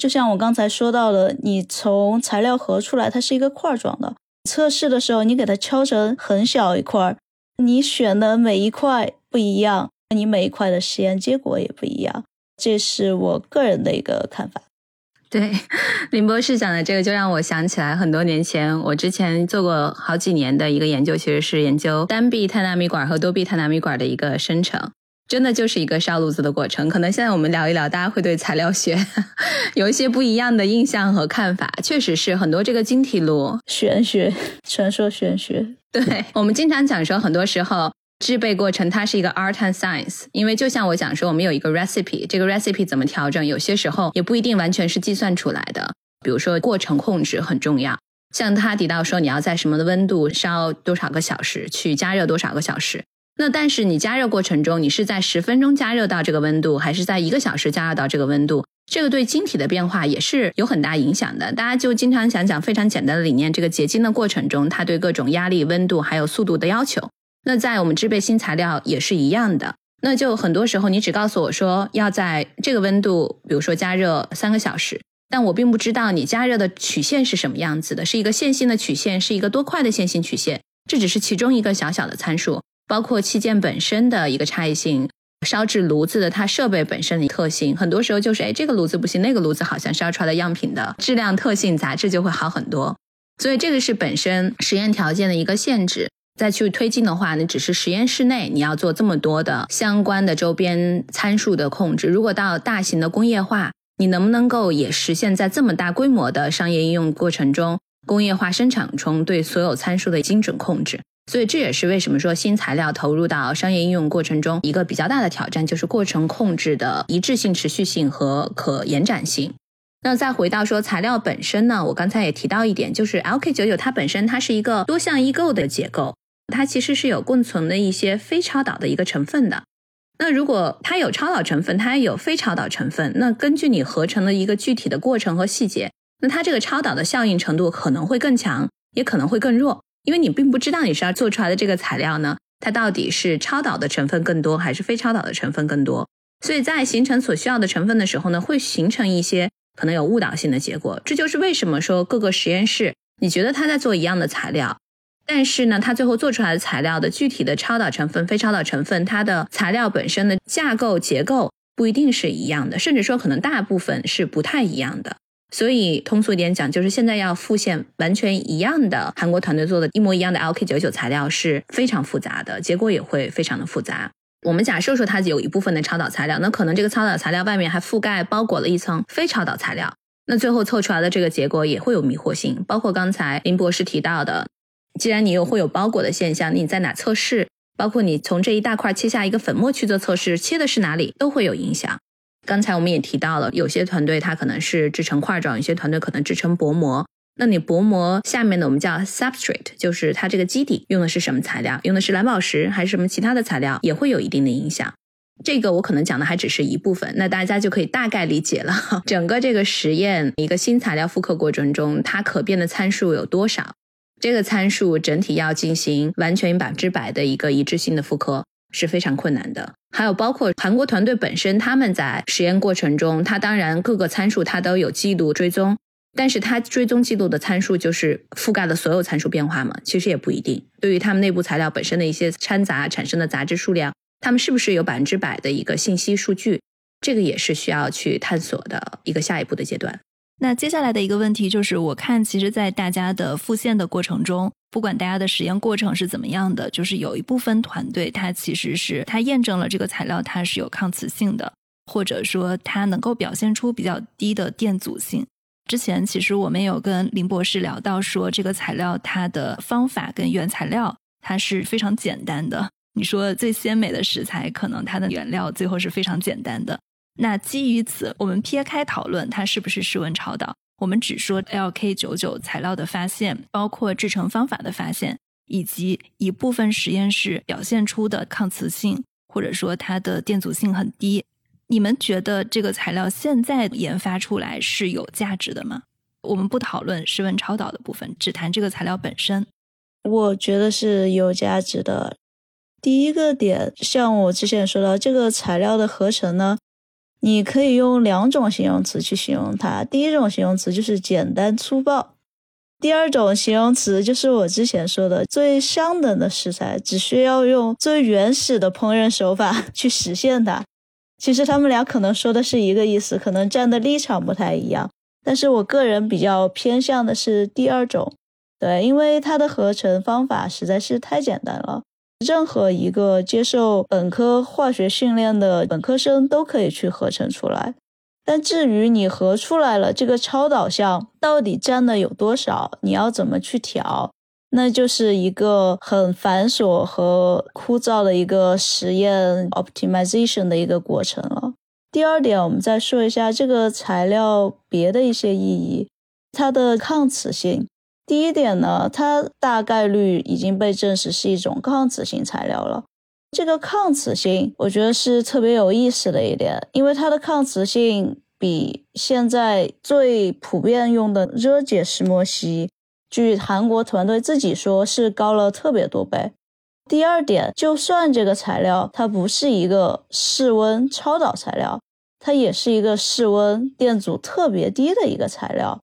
就像我刚才说到的，你从材料合出来它是一个块状的，测试的时候你给它敲成很小一块。你选的每一块不一样，你每一块的实验结果也不一样，这是我个人的一个看法。对，林博士讲的这个就让我想起来很多年前，我之前做过好几年的一个研究，其实是研究单臂碳纳米管和多臂碳纳米管的一个生成，真的就是一个烧炉子的过程。可能现在我们聊一聊，大家会对材料学 *laughs* 有一些不一样的印象和看法。确实是很多这个晶体炉玄学，传说玄学。对我们经常讲说，很多时候制备过程它是一个 art and science，因为就像我讲说，我们有一个 recipe，这个 recipe 怎么调整，有些时候也不一定完全是计算出来的。比如说过程控制很重要，像他提到说你要在什么的温度烧多少个小时，去加热多少个小时。那但是你加热过程中，你是在十分钟加热到这个温度，还是在一个小时加热到这个温度？这个对晶体的变化也是有很大影响的。大家就经常想讲非常简单的理念，这个结晶的过程中，它对各种压力、温度还有速度的要求。那在我们制备新材料也是一样的。那就很多时候，你只告诉我说要在这个温度，比如说加热三个小时，但我并不知道你加热的曲线是什么样子的，是一个线性的曲线，是一个多快的线性曲线。这只是其中一个小小的参数，包括器件本身的一个差异性。烧制炉子的它设备本身的特性，很多时候就是，哎，这个炉子不行，那个炉子好像烧出来的样品的质量特性杂质就会好很多。所以这个是本身实验条件的一个限制。再去推进的话，你只是实验室内你要做这么多的相关的周边参数的控制。如果到大型的工业化，你能不能够也实现在这么大规模的商业应用过程中，工业化生产中对所有参数的精准控制？所以这也是为什么说新材料投入到商业应用过程中一个比较大的挑战，就是过程控制的一致性、持续性和可延展性。那再回到说材料本身呢，我刚才也提到一点，就是 LK99 它本身它是一个多项异构的结构，它其实是有共存的一些非超导的一个成分的。那如果它有超导成分，它也有非超导成分，那根据你合成的一个具体的过程和细节，那它这个超导的效应程度可能会更强，也可能会更弱。因为你并不知道你是要做出来的这个材料呢，它到底是超导的成分更多还是非超导的成分更多，所以在形成所需要的成分的时候呢，会形成一些可能有误导性的结果。这就是为什么说各个实验室你觉得他在做一样的材料，但是呢，他最后做出来的材料的具体的超导成分、非超导成分，它的材料本身的架构结构不一定是一样的，甚至说可能大部分是不太一样的。所以通俗一点讲，就是现在要复现完全一样的韩国团队做的一模一样的 LK99 材料是非常复杂的，结果也会非常的复杂。我们假设说它有一部分的超导材料，那可能这个超导材料外面还覆盖包裹了一层非超导材料，那最后凑出来的这个结果也会有迷惑性。包括刚才林博士提到的，既然你有会有包裹的现象，你在哪测试，包括你从这一大块切下一个粉末去做测试，切的是哪里都会有影响。刚才我们也提到了，有些团队它可能是制成块状，有些团队可能制成薄膜。那你薄膜下面呢，我们叫 substrate，就是它这个基底用的是什么材料？用的是蓝宝石还是什么其他的材料，也会有一定的影响。这个我可能讲的还只是一部分，那大家就可以大概理解了。*laughs* 整个这个实验，一个新材料复刻过程中，它可变的参数有多少？这个参数整体要进行完全百分之百的一个一致性的复刻是非常困难的。还有包括韩国团队本身，他们在实验过程中，它当然各个参数它都有记录追踪，但是它追踪记录的参数就是覆盖了所有参数变化吗？其实也不一定。对于他们内部材料本身的一些掺杂产生的杂质数量。他们是不是有百分之百的一个信息数据？这个也是需要去探索的一个下一步的阶段。那接下来的一个问题就是，我看其实，在大家的复现的过程中，不管大家的实验过程是怎么样的，就是有一部分团队，它其实是它验证了这个材料它是有抗磁性的，或者说它能够表现出比较低的电阻性。之前其实我们有跟林博士聊到说，这个材料它的方法跟原材料它是非常简单的。你说最鲜美的食材，可能它的原料最后是非常简单的。那基于此，我们撇开讨论它是不是室温超导，我们只说 LK 九九材料的发现，包括制成方法的发现，以及一部分实验室表现出的抗磁性，或者说它的电阻性很低。你们觉得这个材料现在研发出来是有价值的吗？我们不讨论室温超导的部分，只谈这个材料本身。我觉得是有价值的。第一个点，像我之前说到，这个材料的合成呢，你可以用两种形容词去形容它。第一种形容词就是简单粗暴，第二种形容词就是我之前说的最相等的食材，只需要用最原始的烹饪手法 *laughs* 去实现它。其实他们俩可能说的是一个意思，可能站的立场不太一样。但是我个人比较偏向的是第二种，对，因为它的合成方法实在是太简单了。任何一个接受本科化学训练的本科生都可以去合成出来，但至于你合出来了这个超导项到底占的有多少，你要怎么去调，那就是一个很繁琐和枯燥的一个实验 optimization 的一个过程了。第二点，我们再说一下这个材料别的一些意义，它的抗磁性。第一点呢，它大概率已经被证实是一种抗磁性材料了。这个抗磁性，我觉得是特别有意思的一点，因为它的抗磁性比现在最普遍用的热解石墨烯，据韩国团队自己说是高了特别多倍。第二点，就算这个材料它不是一个室温超导材料，它也是一个室温电阻特别低的一个材料。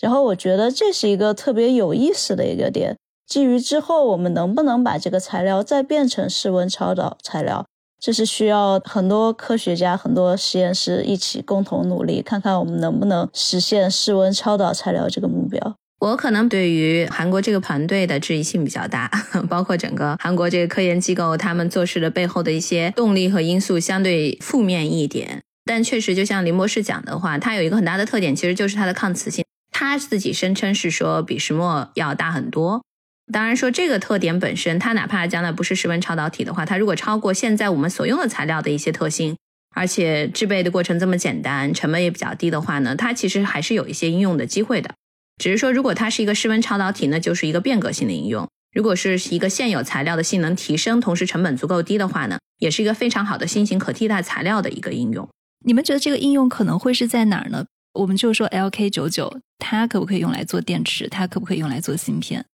然后我觉得这是一个特别有意思的一个点。基于之后我们能不能把这个材料再变成室温超导材料，这是需要很多科学家、很多实验室一起共同努力，看看我们能不能实现室温超导材料这个目标。我可能对于韩国这个团队的质疑性比较大，*laughs* 包括整个韩国这个科研机构他们做事的背后的一些动力和因素相对负面一点。但确实，就像林博士讲的话，它有一个很大的特点，其实就是它的抗磁性。他自己声称是说比石墨要大很多，当然说这个特点本身，它哪怕将来不是室温超导体的话，它如果超过现在我们所用的材料的一些特性，而且制备的过程这么简单，成本也比较低的话呢，它其实还是有一些应用的机会的。只是说，如果它是一个室温超导体，那就是一个变革性的应用；如果是一个现有材料的性能提升，同时成本足够低的话呢，也是一个非常好的新型可替代材料的一个应用。你们觉得这个应用可能会是在哪儿呢？我们就说 LK 九九，它可不可以用来做电池？它可不可以用来做芯片？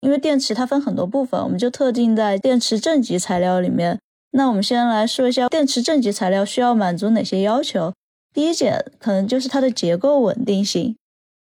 因为电池它分很多部分，我们就特定在电池正极材料里面。那我们先来说一下电池正极材料需要满足哪些要求。第一点可能就是它的结构稳定性，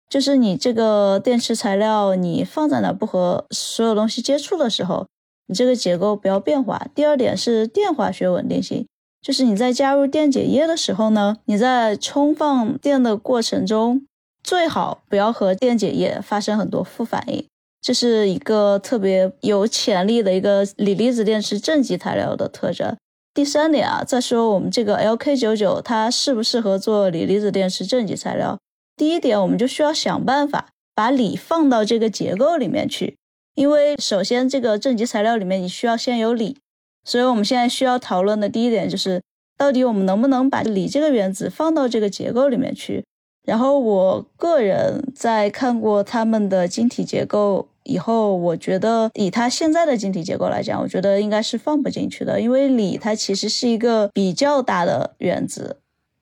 就是你这个电池材料你放在哪不和所有东西接触的时候，你这个结构不要变化。第二点是电化学稳定性。就是你在加入电解液的时候呢，你在充放电的过程中，最好不要和电解液发生很多副反应，这是一个特别有潜力的一个锂离子电池正极材料的特征。第三点啊，再说我们这个 LK99 它适不适合做锂离子电池正极材料？第一点，我们就需要想办法把锂放到这个结构里面去，因为首先这个正极材料里面你需要先有锂。所以我们现在需要讨论的第一点就是，到底我们能不能把锂这个原子放到这个结构里面去？然后我个人在看过他们的晶体结构以后，我觉得以它现在的晶体结构来讲，我觉得应该是放不进去的，因为锂它其实是一个比较大的原子，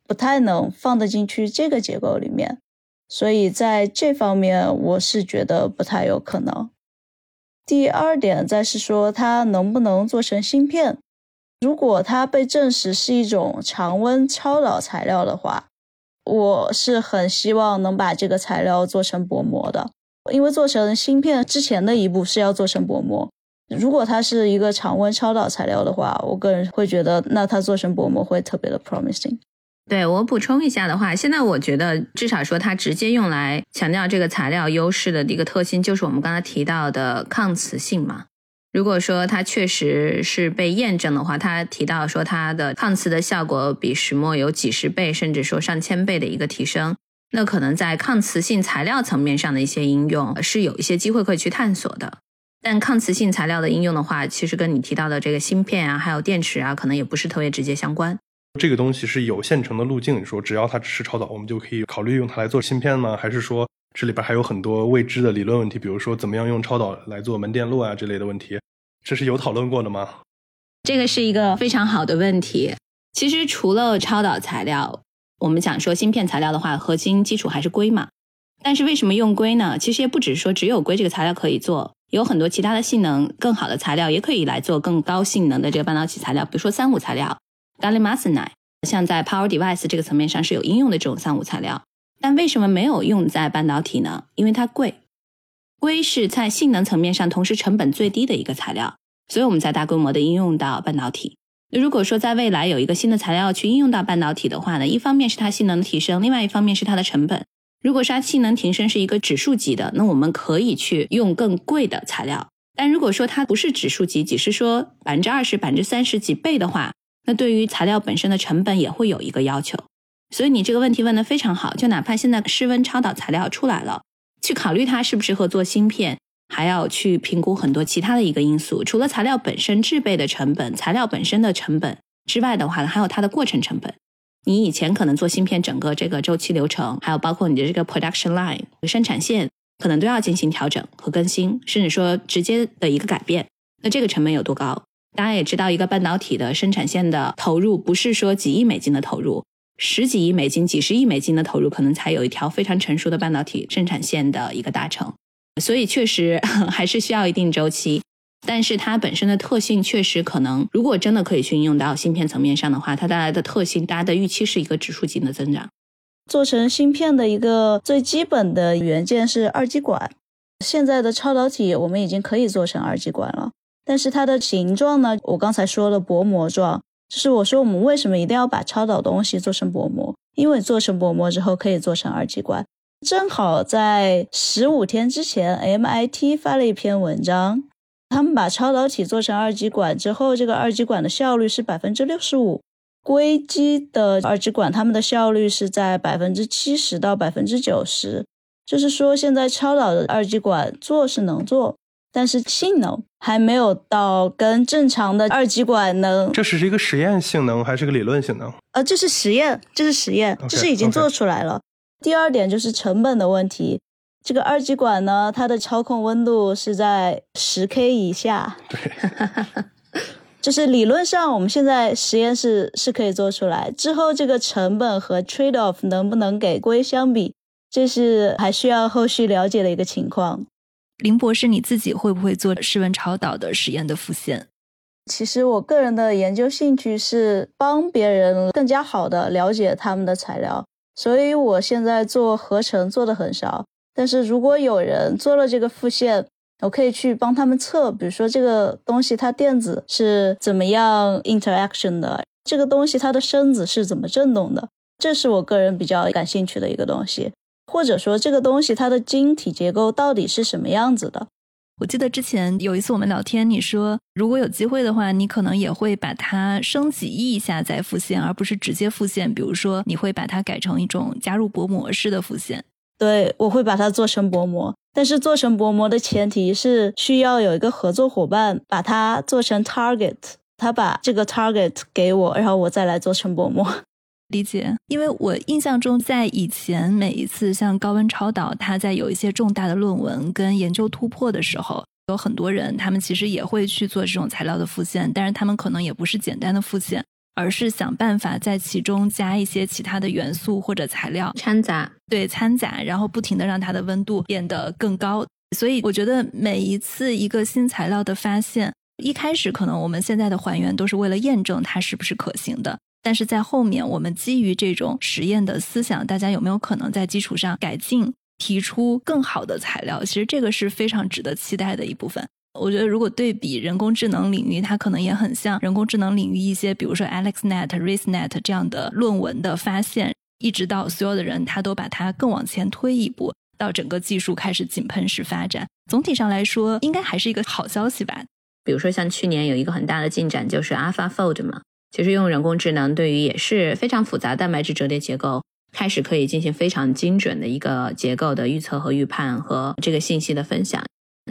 不太能放得进去这个结构里面。所以在这方面，我是觉得不太有可能。第二点，再是说它能不能做成芯片？如果它被证实是一种常温超导材料的话。我是很希望能把这个材料做成薄膜的，因为做成芯片之前的一步是要做成薄膜。如果它是一个常温超导材料的话，我个人会觉得那它做成薄膜会特别的 promising。对我补充一下的话，现在我觉得至少说它直接用来强调这个材料优势的一个特性，就是我们刚才提到的抗磁性嘛。如果说它确实是被验证的话，它提到说它的抗磁的效果比石墨有几十倍，甚至说上千倍的一个提升，那可能在抗磁性材料层面上的一些应用是有一些机会可以去探索的。但抗磁性材料的应用的话，其实跟你提到的这个芯片啊，还有电池啊，可能也不是特别直接相关。这个东西是有现成的路径，你说只要它支持超导，我们就可以考虑用它来做芯片吗？还是说这里边还有很多未知的理论问题，比如说怎么样用超导来做门电路啊这类的问题？这是有讨论过的吗？这个是一个非常好的问题。其实除了超导材料，我们讲说芯片材料的话，核心基础还是硅嘛。但是为什么用硅呢？其实也不只是说只有硅这个材料可以做，有很多其他的性能更好的材料也可以来做更高性能的这个半导体材料，比如说三五材料 gallimarsenide，像在 power device 这个层面上是有应用的这种三五材料。但为什么没有用在半导体呢？因为它贵。硅是在性能层面上同时成本最低的一个材料，所以我们在大规模的应用到半导体。那如果说在未来有一个新的材料去应用到半导体的话呢，一方面是它性能的提升，另外一方面是它的成本。如果是它性能提升是一个指数级的，那我们可以去用更贵的材料。但如果说它不是指数级，只是说百分之二十、百分之三十几倍的话，那对于材料本身的成本也会有一个要求。所以你这个问题问得非常好，就哪怕现在室温超导材料出来了。去考虑它适不适合做芯片，还要去评估很多其他的一个因素。除了材料本身制备的成本、材料本身的成本之外的话呢，还有它的过程成本。你以前可能做芯片整个这个周期流程，还有包括你的这个 production line 生产线，可能都要进行调整和更新，甚至说直接的一个改变。那这个成本有多高？大家也知道，一个半导体的生产线的投入不是说几亿美金的投入。十几亿美金、几十亿美金的投入，可能才有一条非常成熟的半导体生产线的一个达成，所以确实 *laughs* 还是需要一定周期。但是它本身的特性确实可能，如果真的可以去应用到芯片层面上的话，它带来的特性，大家的预期是一个指数级的增长。做成芯片的一个最基本的元件是二极管，现在的超导体我们已经可以做成二极管了，但是它的形状呢，我刚才说了薄膜状。就是我说，我们为什么一定要把超导东西做成薄膜？因为做成薄膜之后可以做成二极管。正好在十五天之前，MIT 发了一篇文章，他们把超导体做成二极管之后，这个二极管的效率是百分之六十五。硅基的二极管，它们的效率是在百分之七十到百分之九十。就是说，现在超导的二极管做是能做。但是性能还没有到跟正常的二极管能。这只是一个实验性能还是个理论性能？呃，这是实验，这是实验，这是已经做出来了。第二点就是成本的问题。这个二极管呢，它的操控温度是在十 K 以下。对，就是理论上我们现在实验室是可以做出来。之后这个成本和 trade off 能不能给硅相比，这是还需要后续了解的一个情况。林博士，你自己会不会做室温超导的实验的复现？其实我个人的研究兴趣是帮别人更加好的了解他们的材料，所以我现在做合成做的很少。但是如果有人做了这个复现，我可以去帮他们测，比如说这个东西它电子是怎么样 interaction 的，这个东西它的声子是怎么振动的，这是我个人比较感兴趣的一个东西。或者说这个东西它的晶体结构到底是什么样子的？我记得之前有一次我们聊天，你说如果有机会的话，你可能也会把它升级一下再复现，而不是直接复现。比如说你会把它改成一种加入薄膜式的复现。对，我会把它做成薄膜，但是做成薄膜的前提是需要有一个合作伙伴把它做成 target。他把这个 target 给我，然后我再来做成薄膜。理解，因为我印象中，在以前每一次像高温超导，它在有一些重大的论文跟研究突破的时候，有很多人他们其实也会去做这种材料的复现，但是他们可能也不是简单的复现，而是想办法在其中加一些其他的元素或者材料掺杂，对掺杂，然后不停的让它的温度变得更高。所以我觉得每一次一个新材料的发现，一开始可能我们现在的还原都是为了验证它是不是可行的。但是在后面，我们基于这种实验的思想，大家有没有可能在基础上改进，提出更好的材料？其实这个是非常值得期待的一部分。我觉得，如果对比人工智能领域，它可能也很像人工智能领域一些，比如说 AlexNet、RaceNet 这样的论文的发现，一直到所有的人他都把它更往前推一步，到整个技术开始井喷式发展。总体上来说，应该还是一个好消息吧。比如说，像去年有一个很大的进展，就是 AlphaFold 嘛。其实用人工智能对于也是非常复杂蛋白质折叠结构，开始可以进行非常精准的一个结构的预测和预判和这个信息的分享。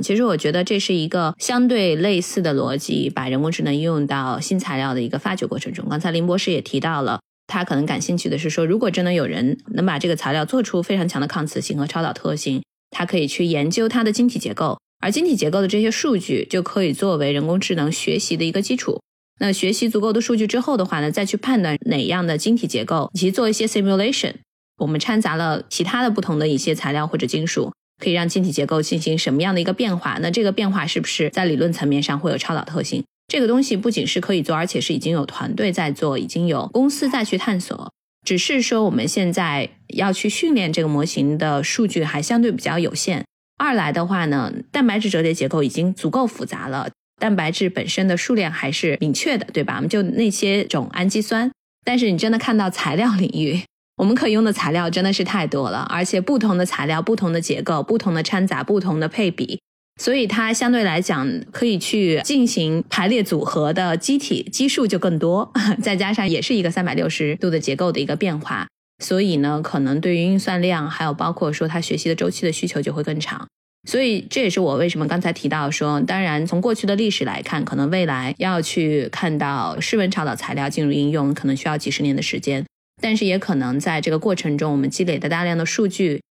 其实我觉得这是一个相对类似的逻辑，把人工智能应用到新材料的一个发掘过程中。刚才林博士也提到了，他可能感兴趣的是说，如果真的有人能把这个材料做出非常强的抗磁性和超导特性，他可以去研究它的晶体结构，而晶体结构的这些数据就可以作为人工智能学习的一个基础。那学习足够的数据之后的话呢，再去判断哪样的晶体结构，以及做一些 simulation。我们掺杂了其他的不同的一些材料或者金属，可以让晶体结构进行什么样的一个变化？那这个变化是不是在理论层面上会有超导特性？这个东西不仅是可以做，而且是已经有团队在做，已经有公司在去探索。只是说我们现在要去训练这个模型的数据还相对比较有限。二来的话呢，蛋白质折叠结构已经足够复杂了。蛋白质本身的数量还是明确的，对吧？我们就那些种氨基酸。但是你真的看到材料领域，我们可用的材料真的是太多了，而且不同的材料、不同的结构、不同的掺杂、不同的配比，所以它相对来讲可以去进行排列组合的机体基数就更多，*laughs* 再加上也是一个三百六十度的结构的一个变化，所以呢，可能对于运算量，还有包括说它学习的周期的需求就会更长。所以这也是我为什么刚才提到说，当然从过去的历史来看，可能未来要去看到室温超导材料进入应用，可能需要几十年的时间。但是也可能在这个过程中，我们积累的大量的数据，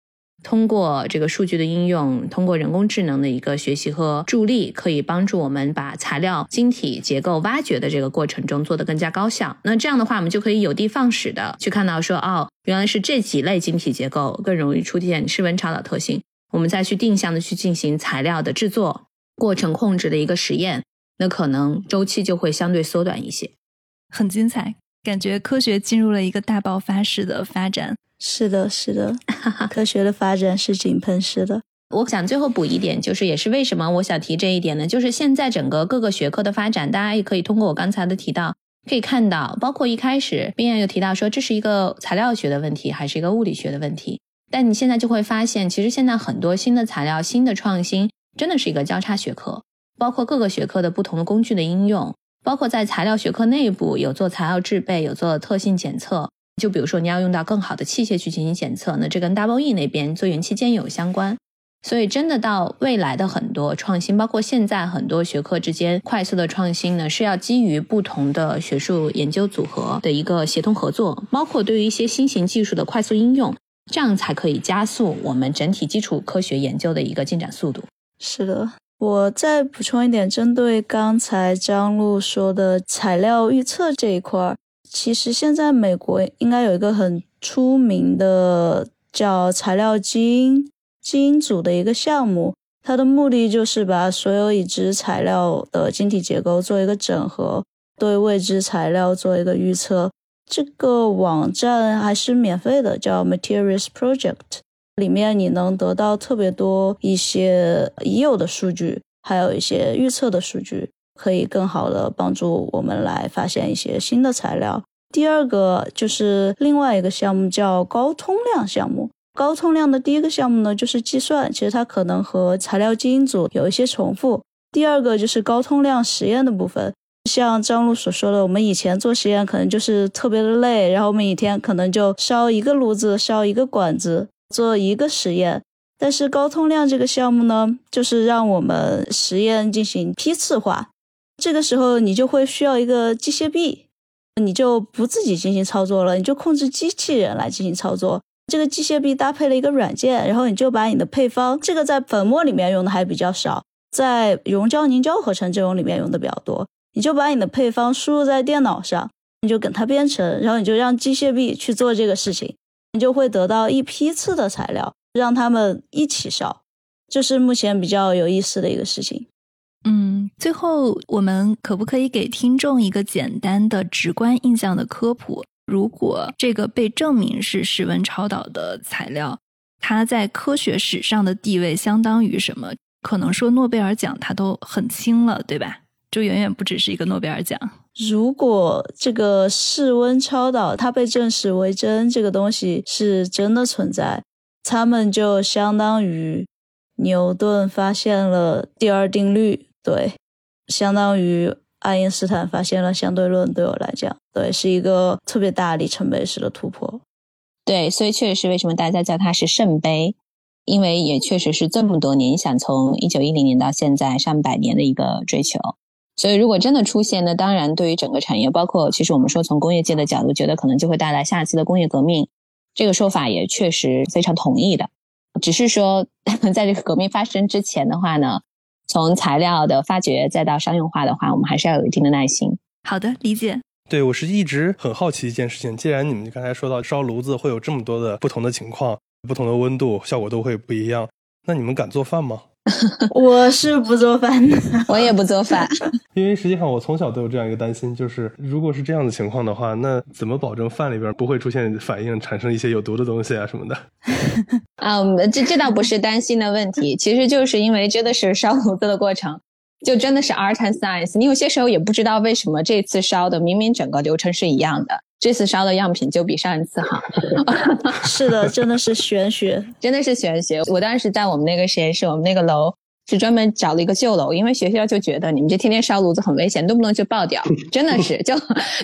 通过这个数据的应用，通过人工智能的一个学习和助力，可以帮助我们把材料晶体结构挖掘的这个过程中做得更加高效。那这样的话，我们就可以有的放矢的去看到说，哦，原来是这几类晶体结构更容易出现室温超导特性。我们再去定向的去进行材料的制作过程控制的一个实验，那可能周期就会相对缩短一些。很精彩，感觉科学进入了一个大爆发式的发展。是的，是的，*laughs* 科学的发展是井喷式的。我想最后补一点，就是也是为什么我想提这一点呢？就是现在整个各个学科的发展，大家也可以通过我刚才的提到，可以看到，包括一开始冰燕又提到说，这是一个材料学的问题，还是一个物理学的问题。但你现在就会发现，其实现在很多新的材料、新的创新，真的是一个交叉学科，包括各个学科的不同的工具的应用，包括在材料学科内部有做材料制备、有做特性检测。就比如说你要用到更好的器械去进行检测，那这跟 Double E 那边做元器件有相关。所以真的到未来的很多创新，包括现在很多学科之间快速的创新呢，是要基于不同的学术研究组合的一个协同合作，包括对于一些新型技术的快速应用。这样才可以加速我们整体基础科学研究的一个进展速度。是的，我再补充一点，针对刚才张璐说的材料预测这一块儿，其实现在美国应该有一个很出名的叫材料基因基因组的一个项目，它的目的就是把所有已知材料的晶体结构做一个整合，对未知材料做一个预测。这个网站还是免费的，叫 Materials Project，里面你能得到特别多一些已有的数据，还有一些预测的数据，可以更好的帮助我们来发现一些新的材料。第二个就是另外一个项目叫高通量项目，高通量的第一个项目呢就是计算，其实它可能和材料基因组有一些重复。第二个就是高通量实验的部分。像张璐所说的，我们以前做实验可能就是特别的累，然后我们一天可能就烧一个炉子、烧一个管子做一个实验。但是高通量这个项目呢，就是让我们实验进行批次化，这个时候你就会需要一个机械臂，你就不自己进行操作了，你就控制机器人来进行操作。这个机械臂搭配了一个软件，然后你就把你的配方，这个在粉末里面用的还比较少，在溶胶凝胶合成这种里面用的比较多。你就把你的配方输入在电脑上，你就给它编程，然后你就让机械臂去做这个事情，你就会得到一批次的材料，让他们一起烧。这是目前比较有意思的一个事情。嗯，最后我们可不可以给听众一个简单的、直观印象的科普？如果这个被证明是室温超导的材料，它在科学史上的地位相当于什么？可能说诺贝尔奖它都很轻了，对吧？就远远不只是一个诺贝尔奖。如果这个室温超导它被证实为真，这个东西是真的存在，他们就相当于牛顿发现了第二定律，对，相当于。爱因斯坦发现了相对论，对我来讲，对是一个特别大里程碑式的突破。对，所以确实是为什么大家叫它是圣杯，因为也确实是这么多年，你想从一九一零年到现在上百年的一个追求。所以如果真的出现，那当然对于整个产业，包括其实我们说从工业界的角度，觉得可能就会带来下一次的工业革命。这个说法也确实非常同意的。只是说，*laughs* 在这个革命发生之前的话呢？从材料的发掘再到商用化的话，我们还是要有一定的耐心。好的，理解。对我是一直很好奇一件事情，既然你们刚才说到烧炉子会有这么多的不同的情况，不同的温度效果都会不一样，那你们敢做饭吗？*laughs* 我是不做饭的，我也不做饭，*laughs* 因为实际上我从小都有这样一个担心，就是如果是这样的情况的话，那怎么保证饭里边不会出现反应，产生一些有毒的东西啊什么的？*laughs* 啊，这这倒不是担心的问题，其实就是因为真的是烧炉子的过程，就真的是 art and science。你有些时候也不知道为什么这次烧的明明整个流程是一样的，这次烧的样品就比上一次好。*laughs* 是的，真的是玄学，*laughs* 真的是玄学。我当时在我们那个实验室，我们那个楼。是专门找了一个旧楼，因为学校就觉得你们这天天烧炉子很危险，动不动就爆掉。*laughs* 真的是，就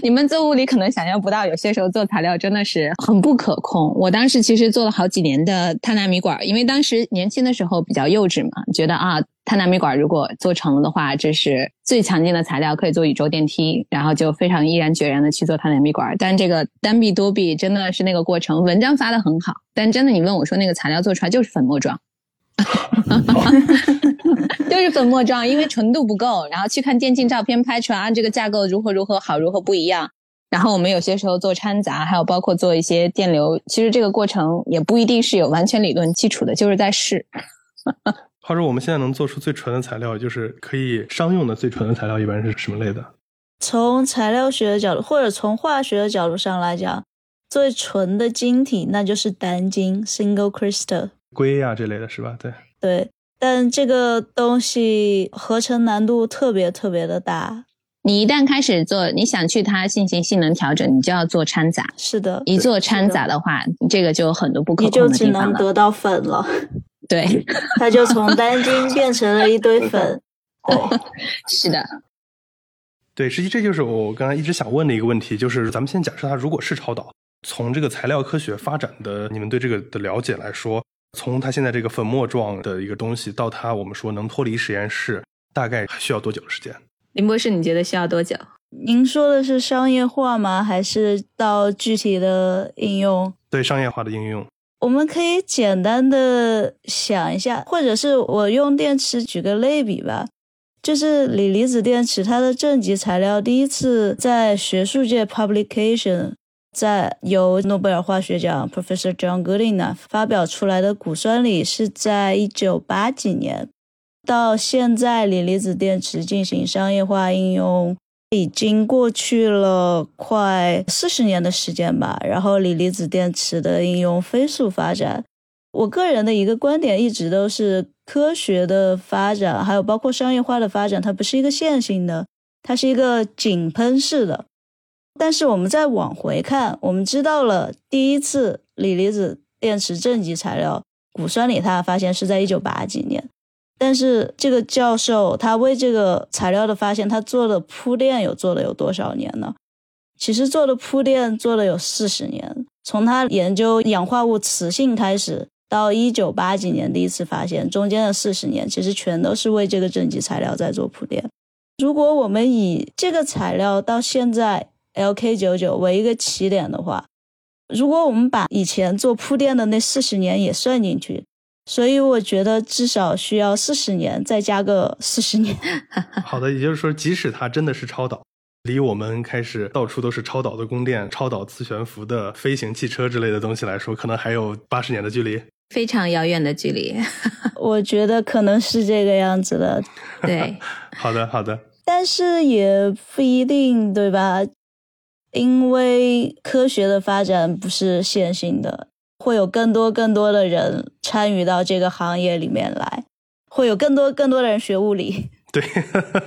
你们做物理可能想象不到，有些时候做材料真的是很不可控。我当时其实做了好几年的碳纳米管，因为当时年轻的时候比较幼稚嘛，觉得啊，碳纳米管如果做成了的话，这是最强劲的材料，可以做宇宙电梯，然后就非常毅然决然的去做碳纳米管。但这个单臂多臂真的是那个过程，文章发的很好，但真的你问我说那个材料做出来就是粉末状。*laughs* 就是粉末状，因为纯度不够。然后去看电竞照片，拍出来啊，这个架构如何如何好，如何不一样。然后我们有些时候做掺杂，还有包括做一些电流，其实这个过程也不一定是有完全理论基础的，就是在试。*laughs* 话说我们现在能做出最纯的材料，就是可以商用的最纯的材料，一般是什么类的？从材料学的角度，或者从化学的角度上来讲，最纯的晶体那就是单晶 （single crystal）。硅呀这类的是吧？对对，但这个东西合成难度特别特别的大。你一旦开始做，你想去它进行性能调整，你就要做掺杂。是的，一做掺杂的话，这个就有很多不可控的地方你就只能得到粉了。对，*laughs* 它就从单 *laughs* 晶变成了一堆粉。*laughs* 对，是的。对，实际这就是我刚才一直想问的一个问题，就是咱们先假设它如果是超导，从这个材料科学发展的你们对这个的了解来说。从它现在这个粉末状的一个东西到它，我们说能脱离实验室，大概需要多久的时间？林博士，你觉得需要多久？您说的是商业化吗？还是到具体的应用？对，商业化的应用。我们可以简单的想一下，或者是我用电池举个类比吧，就是锂离子电池，它的正极材料第一次在学术界 publication。在由诺贝尔化学奖 Professor John Goodenough 发表出来的钴酸锂是在一九八几年，到现在锂离子电池进行商业化应用，已经过去了快四十年的时间吧。然后锂离子电池的应用飞速发展。我个人的一个观点一直都是，科学的发展还有包括商业化的发展，它不是一个线性的，它是一个井喷式的。但是我们再往回看，我们知道了第一次锂离子电池正极材料钴酸锂，它的发现是在一九八几年。但是这个教授他为这个材料的发现，他做的铺垫有做了有多少年呢？其实做的铺垫做了有四十年，从他研究氧化物磁性开始，到一九八几年第一次发现，中间的四十年其实全都是为这个正极材料在做铺垫。如果我们以这个材料到现在 LK 九九为一个起点的话，如果我们把以前做铺垫的那四十年也算进去，所以我觉得至少需要四十年，再加个四十年。*laughs* 好的，也就是说，即使它真的是超导，离我们开始到处都是超导的宫殿、超导磁悬浮的飞行汽车之类的东西来说，可能还有八十年的距离，非常遥远的距离。*laughs* 我觉得可能是这个样子的。对，*laughs* 好的，好的，但是也不一定，对吧？因为科学的发展不是线性的，会有更多更多的人参与到这个行业里面来，会有更多更多的人学物理。*laughs* 对，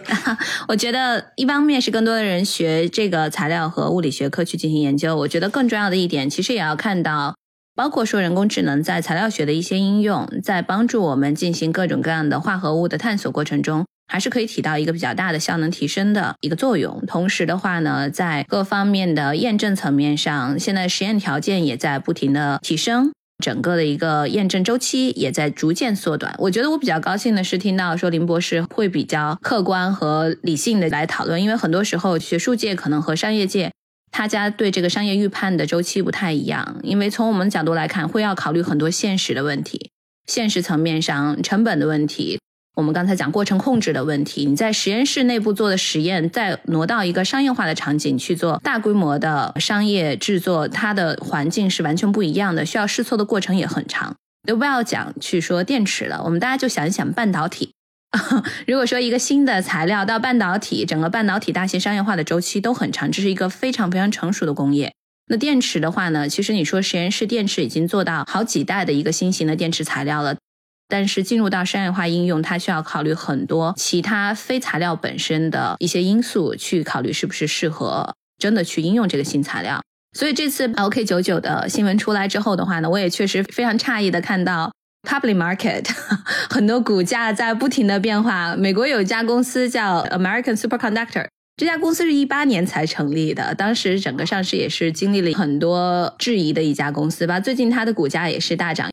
*laughs* 我觉得一方面是更多的人学这个材料和物理学科去进行研究。我觉得更重要的一点，其实也要看到，包括说人工智能在材料学的一些应用，在帮助我们进行各种各样的化合物的探索过程中。还是可以起到一个比较大的效能提升的一个作用。同时的话呢，在各方面的验证层面上，现在实验条件也在不停的提升，整个的一个验证周期也在逐渐缩短。我觉得我比较高兴的是听到说林博士会比较客观和理性的来讨论，因为很多时候学术界可能和商业界他家对这个商业预判的周期不太一样，因为从我们角度来看，会要考虑很多现实的问题，现实层面上成本的问题。我们刚才讲过程控制的问题，你在实验室内部做的实验，再挪到一个商业化的场景去做大规模的商业制作，它的环境是完全不一样的，需要试错的过程也很长。都不要讲去说电池了，我们大家就想一想半导体。*laughs* 如果说一个新的材料到半导体，整个半导体大型商业化的周期都很长，这是一个非常非常成熟的工业。那电池的话呢，其实你说实验室电池已经做到好几代的一个新型的电池材料了。但是进入到商业化应用，它需要考虑很多其他非材料本身的一些因素，去考虑是不是适合真的去应用这个新材料。所以这次 LK 九九的新闻出来之后的话呢，我也确实非常诧异的看到 public market *laughs* 很多股价在不停的变化。美国有一家公司叫 American Superconductor，这家公司是一八年才成立的，当时整个上市也是经历了很多质疑的一家公司吧。最近它的股价也是大涨。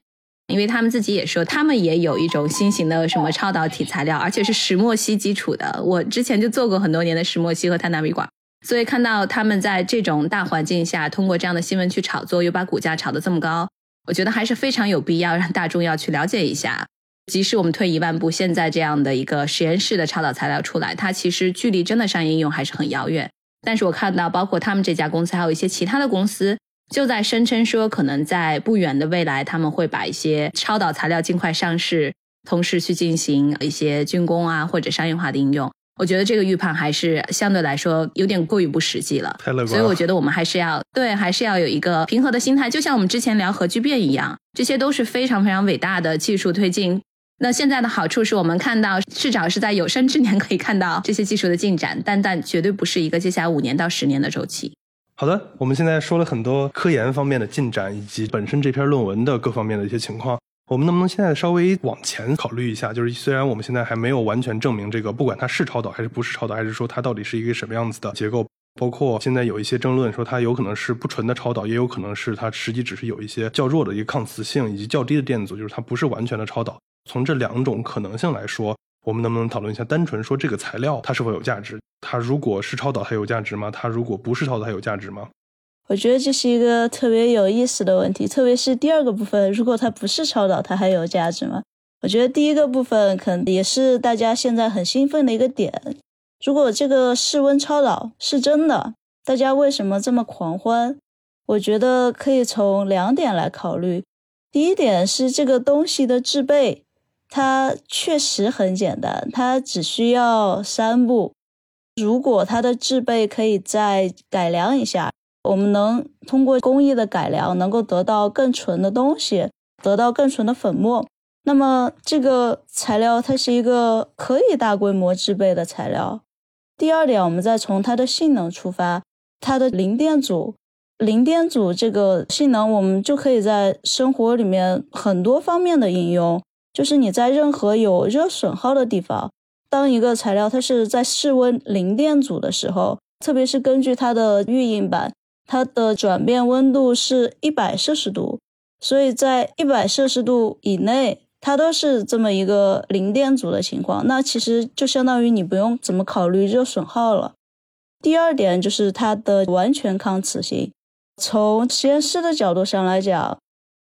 因为他们自己也说，他们也有一种新型的什么超导体材料，而且是石墨烯基础的。我之前就做过很多年的石墨烯和碳纳米管，所以看到他们在这种大环境下，通过这样的新闻去炒作，又把股价炒得这么高，我觉得还是非常有必要让大众要去了解一下。即使我们退一万步，现在这样的一个实验室的超导材料出来，它其实距离真的商业应用还是很遥远。但是我看到，包括他们这家公司，还有一些其他的公司。就在声称说，可能在不远的未来，他们会把一些超导材料尽快上市，同时去进行一些军工啊或者商业化的应用。我觉得这个预判还是相对来说有点过于不实际了。太乐观。所以我觉得我们还是要对，还是要有一个平和的心态。就像我们之前聊核聚变一样，这些都是非常非常伟大的技术推进。那现在的好处是我们看到至少是在有生之年可以看到这些技术的进展，但但绝对不是一个接下来五年到十年的周期。好的，我们现在说了很多科研方面的进展，以及本身这篇论文的各方面的一些情况。我们能不能现在稍微往前考虑一下？就是虽然我们现在还没有完全证明这个，不管它是超导还是不是超导，还是说它到底是一个什么样子的结构，包括现在有一些争论说它有可能是不纯的超导，也有可能是它实际只是有一些较弱的一个抗磁性以及较低的电阻，就是它不是完全的超导。从这两种可能性来说。我们能不能讨论一下？单纯说这个材料它是否有价值？它如果是超导，它有价值吗？它如果不是超导，它有价值吗？我觉得这是一个特别有意思的问题，特别是第二个部分，如果它不是超导，它还有价值吗？我觉得第一个部分可能也是大家现在很兴奋的一个点。如果这个室温超导是真的，大家为什么这么狂欢？我觉得可以从两点来考虑。第一点是这个东西的制备。它确实很简单，它只需要三步。如果它的制备可以再改良一下，我们能通过工艺的改良，能够得到更纯的东西，得到更纯的粉末。那么这个材料它是一个可以大规模制备的材料。第二点，我们再从它的性能出发，它的零电阻，零电阻这个性能，我们就可以在生活里面很多方面的应用。就是你在任何有热损耗的地方，当一个材料它是在室温零电阻的时候，特别是根据它的预印板，它的转变温度是一百摄氏度，所以在一百摄氏度以内，它都是这么一个零电阻的情况，那其实就相当于你不用怎么考虑热损耗了。第二点就是它的完全抗磁性。从实验室的角度上来讲，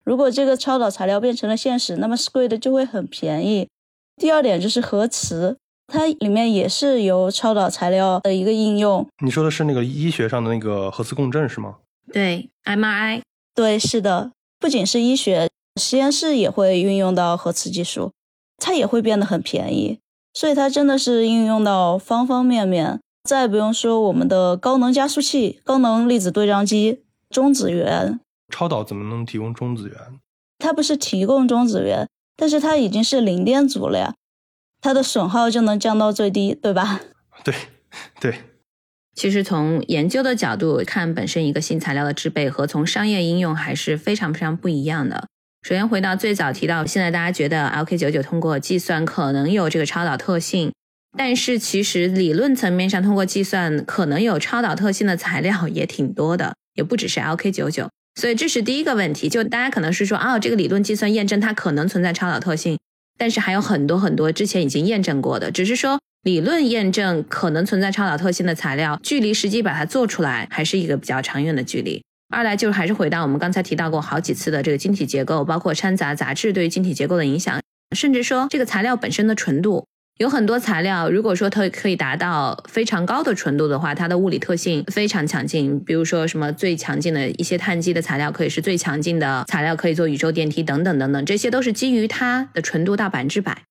如果这个超导材料变成了现实，那么 Squid 就会很便宜。第二点就是核磁，它里面也是由超导材料的一个应用。你说的是那个医学上的那个核磁共振是吗？对，MRI。对，是的，不仅是医学，实验室也会运用到核磁技术，它也会变得很便宜。所以它真的是应用到方方面面。再不用说我们的高能加速器、高能粒子对撞机。中子源超导怎么能提供中子源？它不是提供中子源，但是它已经是零电阻了呀，它的损耗就能降到最低，对吧？*laughs* 对，对。其实从研究的角度看，本身一个新材料的制备和从商业应用还是非常非常不一样的。首先回到最早提到，现在大家觉得 LK99 通过计算可能有这个超导特性，但是其实理论层面上通过计算可能有超导特性的材料也挺多的。也不只是 LK 九九，所以这是第一个问题。就大家可能是说，哦，这个理论计算验证它可能存在超导特性，但是还有很多很多之前已经验证过的，只是说理论验证可能存在超导特性的材料，距离实际把它做出来还是一个比较长远的距离。二来就是还是回到我们刚才提到过好几次的这个晶体结构，包括掺杂杂质对于晶体结构的影响，甚至说这个材料本身的纯度。有很多材料，如果说它可以达到非常高的纯度的话，它的物理特性非常强劲。比如说什么最强劲的一些碳基的材料，可以是最强劲的材料，可以做宇宙电梯等等等等，这些都是基于它的纯度到百分之百。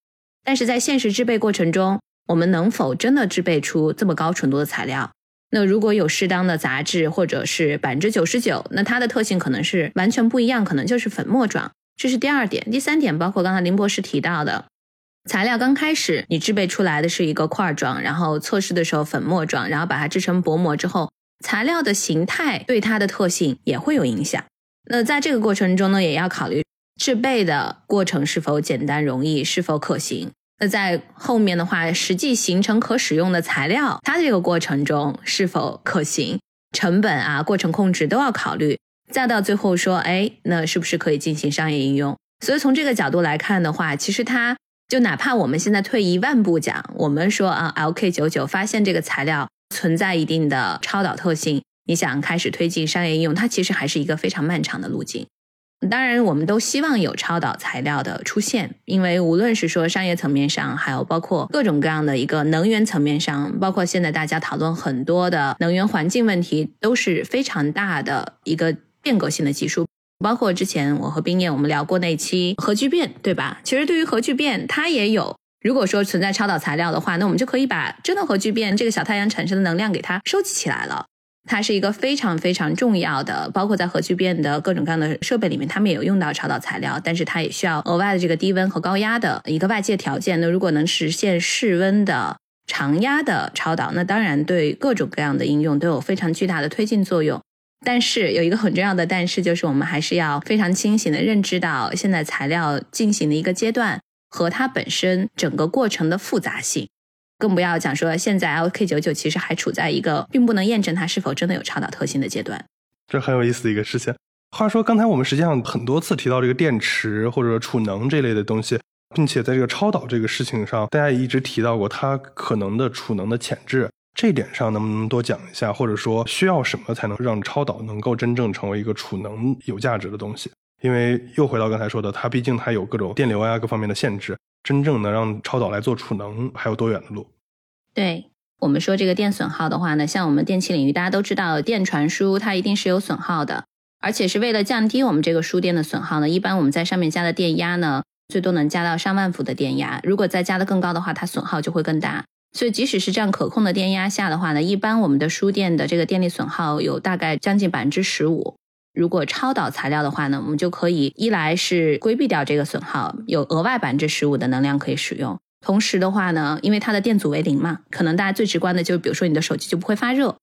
但是在现实制备过程中，我们能否真的制备出这么高纯度的材料？那如果有适当的杂质或者是百分之九十九，那它的特性可能是完全不一样，可能就是粉末状。这是第二点。第三点，包括刚才林博士提到的。材料刚开始你制备出来的是一个块状，然后测试的时候粉末状，然后把它制成薄膜之后，材料的形态对它的特性也会有影响。那在这个过程中呢，也要考虑制备的过程是否简单容易，是否可行。那在后面的话，实际形成可使用的材料，它这个过程中是否可行，成本啊，过程控制都要考虑。再到最后说，哎，那是不是可以进行商业应用？所以从这个角度来看的话，其实它。就哪怕我们现在退一万步讲，我们说啊，LK 九九发现这个材料存在一定的超导特性，你想开始推进商业应用，它其实还是一个非常漫长的路径。当然，我们都希望有超导材料的出现，因为无论是说商业层面上，还有包括各种各样的一个能源层面上，包括现在大家讨论很多的能源环境问题，都是非常大的一个变革性的技术。包括之前我和冰燕我们聊过那期核聚变，对吧？其实对于核聚变，它也有，如果说存在超导材料的话，那我们就可以把真的核聚变这个小太阳产生的能量给它收集起来了。它是一个非常非常重要的，包括在核聚变的各种各样的设备里面，他们也有用到超导材料，但是它也需要额外的这个低温和高压的一个外界条件。那如果能实现室温的常压的超导，那当然对各种各样的应用都有非常巨大的推进作用。但是有一个很重要的但是，就是我们还是要非常清醒的认知到现在材料进行的一个阶段和它本身整个过程的复杂性，更不要讲说现在 LK99 其实还处在一个并不能验证它是否真的有超导特性的阶段。这很有意思的一个事情。话说刚才我们实际上很多次提到这个电池或者储能这类的东西，并且在这个超导这个事情上，大家也一直提到过它可能的储能的潜质。这点上能不能多讲一下，或者说需要什么才能让超导能够真正成为一个储能有价值的东西？因为又回到刚才说的，它毕竟它有各种电流呀各方面的限制，真正能让超导来做储能还有多远的路？对我们说这个电损耗的话呢，像我们电器领域大家都知道，电传输它一定是有损耗的，而且是为了降低我们这个输电的损耗呢，一般我们在上面加的电压呢，最多能加到上万伏的电压，如果再加的更高的话，它损耗就会更大。所以，即使是这样可控的电压下的话呢，一般我们的输电的这个电力损耗有大概将近百分之十五。如果超导材料的话呢，我们就可以一来是规避掉这个损耗，有额外百分之十五的能量可以使用。同时的话呢，因为它的电阻为零嘛，可能大家最直观的就是，比如说你的手机就不会发热，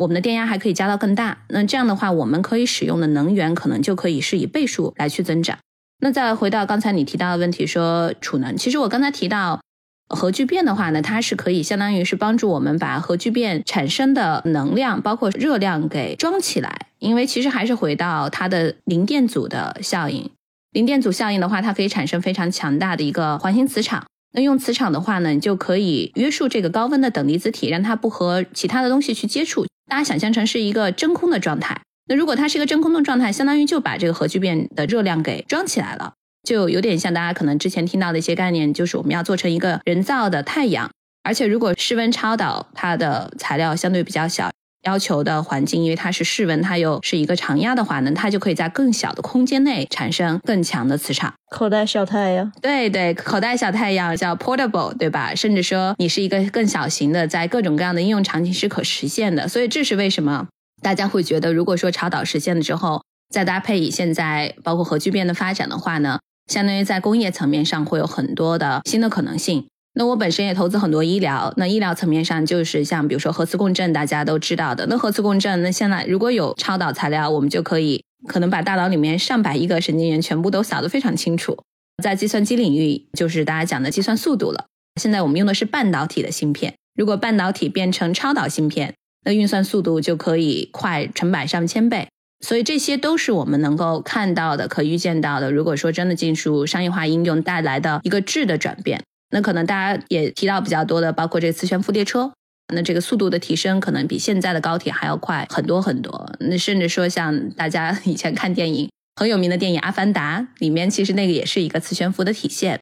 我们的电压还可以加到更大。那这样的话，我们可以使用的能源可能就可以是以倍数来去增长。那再回到刚才你提到的问题，说储能，其实我刚才提到。核聚变的话呢，它是可以相当于是帮助我们把核聚变产生的能量，包括热量给装起来。因为其实还是回到它的零电阻的效应。零电阻效应的话，它可以产生非常强大的一个环形磁场。那用磁场的话呢，你就可以约束这个高温的等离子体，让它不和其他的东西去接触。大家想象成是一个真空的状态。那如果它是一个真空的状态，相当于就把这个核聚变的热量给装起来了，就有点像大家可能之前听到的一些概念，就是我们要做成一个人造的太阳。而且如果室温超导，它的材料相对比较小。要求的环境，因为它是室温，它又是一个常压的话呢，它就可以在更小的空间内产生更强的磁场。口袋小太阳，对对，口袋小太阳叫 portable，对吧？甚至说你是一个更小型的，在各种各样的应用场景是可实现的。所以这是为什么大家会觉得，如果说超导实现了之后，再搭配以现在包括核聚变的发展的话呢，相当于在工业层面上会有很多的新的可能性。那我本身也投资很多医疗，那医疗层面上就是像比如说核磁共振，大家都知道的。那核磁共振，那现在如果有超导材料，我们就可以可能把大脑里面上百亿个神经元全部都扫得非常清楚。在计算机领域，就是大家讲的计算速度了。现在我们用的是半导体的芯片，如果半导体变成超导芯片，那运算速度就可以快成百上千倍。所以这些都是我们能够看到的、可预见到的。如果说真的进入商业化应用带来的一个质的转变。那可能大家也提到比较多的，包括这个磁悬浮列车，那这个速度的提升可能比现在的高铁还要快很多很多。那甚至说像大家以前看电影很有名的电影《阿凡达》里面，其实那个也是一个磁悬浮的体现。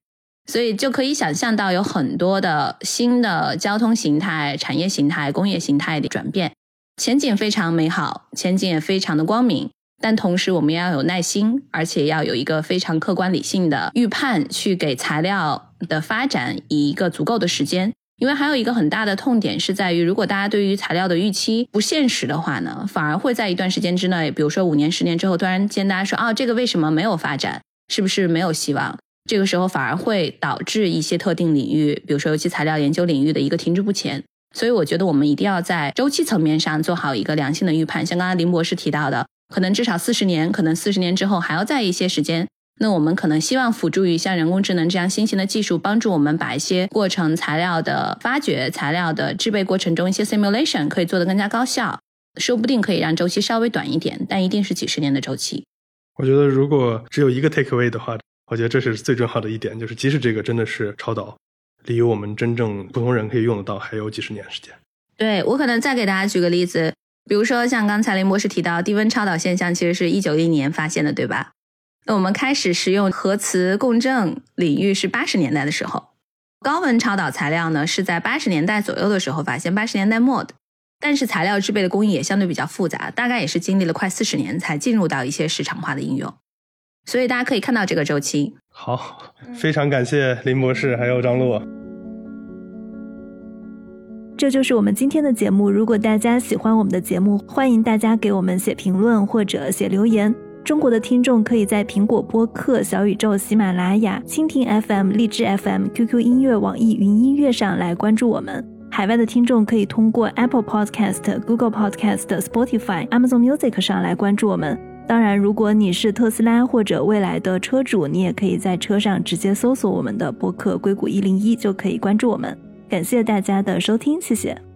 所以就可以想象到有很多的新的交通形态、产业形态、工业形态的转变，前景非常美好，前景也非常的光明。但同时，我们要有耐心，而且要有一个非常客观理性的预判，去给材料的发展以一个足够的时间。因为还有一个很大的痛点是在于，如果大家对于材料的预期不现实的话呢，反而会在一段时间之内，比如说五年、十年之后，突然间大家说，哦，这个为什么没有发展？是不是没有希望？这个时候反而会导致一些特定领域，比如说尤其材料研究领域的一个停滞不前。所以，我觉得我们一定要在周期层面上做好一个良性的预判。像刚刚林博士提到的。可能至少四十年，可能四十年之后还要再一些时间。那我们可能希望辅助于像人工智能这样新型的技术，帮助我们把一些过程材料的发掘、材料的制备过程中一些 simulation 可以做得更加高效，说不定可以让周期稍微短一点，但一定是几十年的周期。我觉得如果只有一个 take away 的话，我觉得这是最重要的一点，就是即使这个真的是超导，离我们真正普通人可以用得到，还有几十年时间。对我可能再给大家举个例子。比如说，像刚才林博士提到，低温超导现象其实是一九一年发现的，对吧？那我们开始使用核磁共振领域是八十年代的时候，高温超导材料呢是在八十年代左右的时候发现，八十年代末的。但是材料制备的工艺也相对比较复杂，大概也是经历了快四十年才进入到一些市场化的应用。所以大家可以看到这个周期。好，非常感谢林博士还有张璐。这就是我们今天的节目。如果大家喜欢我们的节目，欢迎大家给我们写评论或者写留言。中国的听众可以在苹果播客、小宇宙、喜马拉雅、蜻蜓 FM、荔枝 FM、QQ 音乐、网易云音乐上来关注我们。海外的听众可以通过 Apple Podcast、Google Podcast、Spotify、Amazon Music 上来关注我们。当然，如果你是特斯拉或者未来的车主，你也可以在车上直接搜索我们的博客“硅谷一零一”，就可以关注我们。感谢大家的收听，谢谢。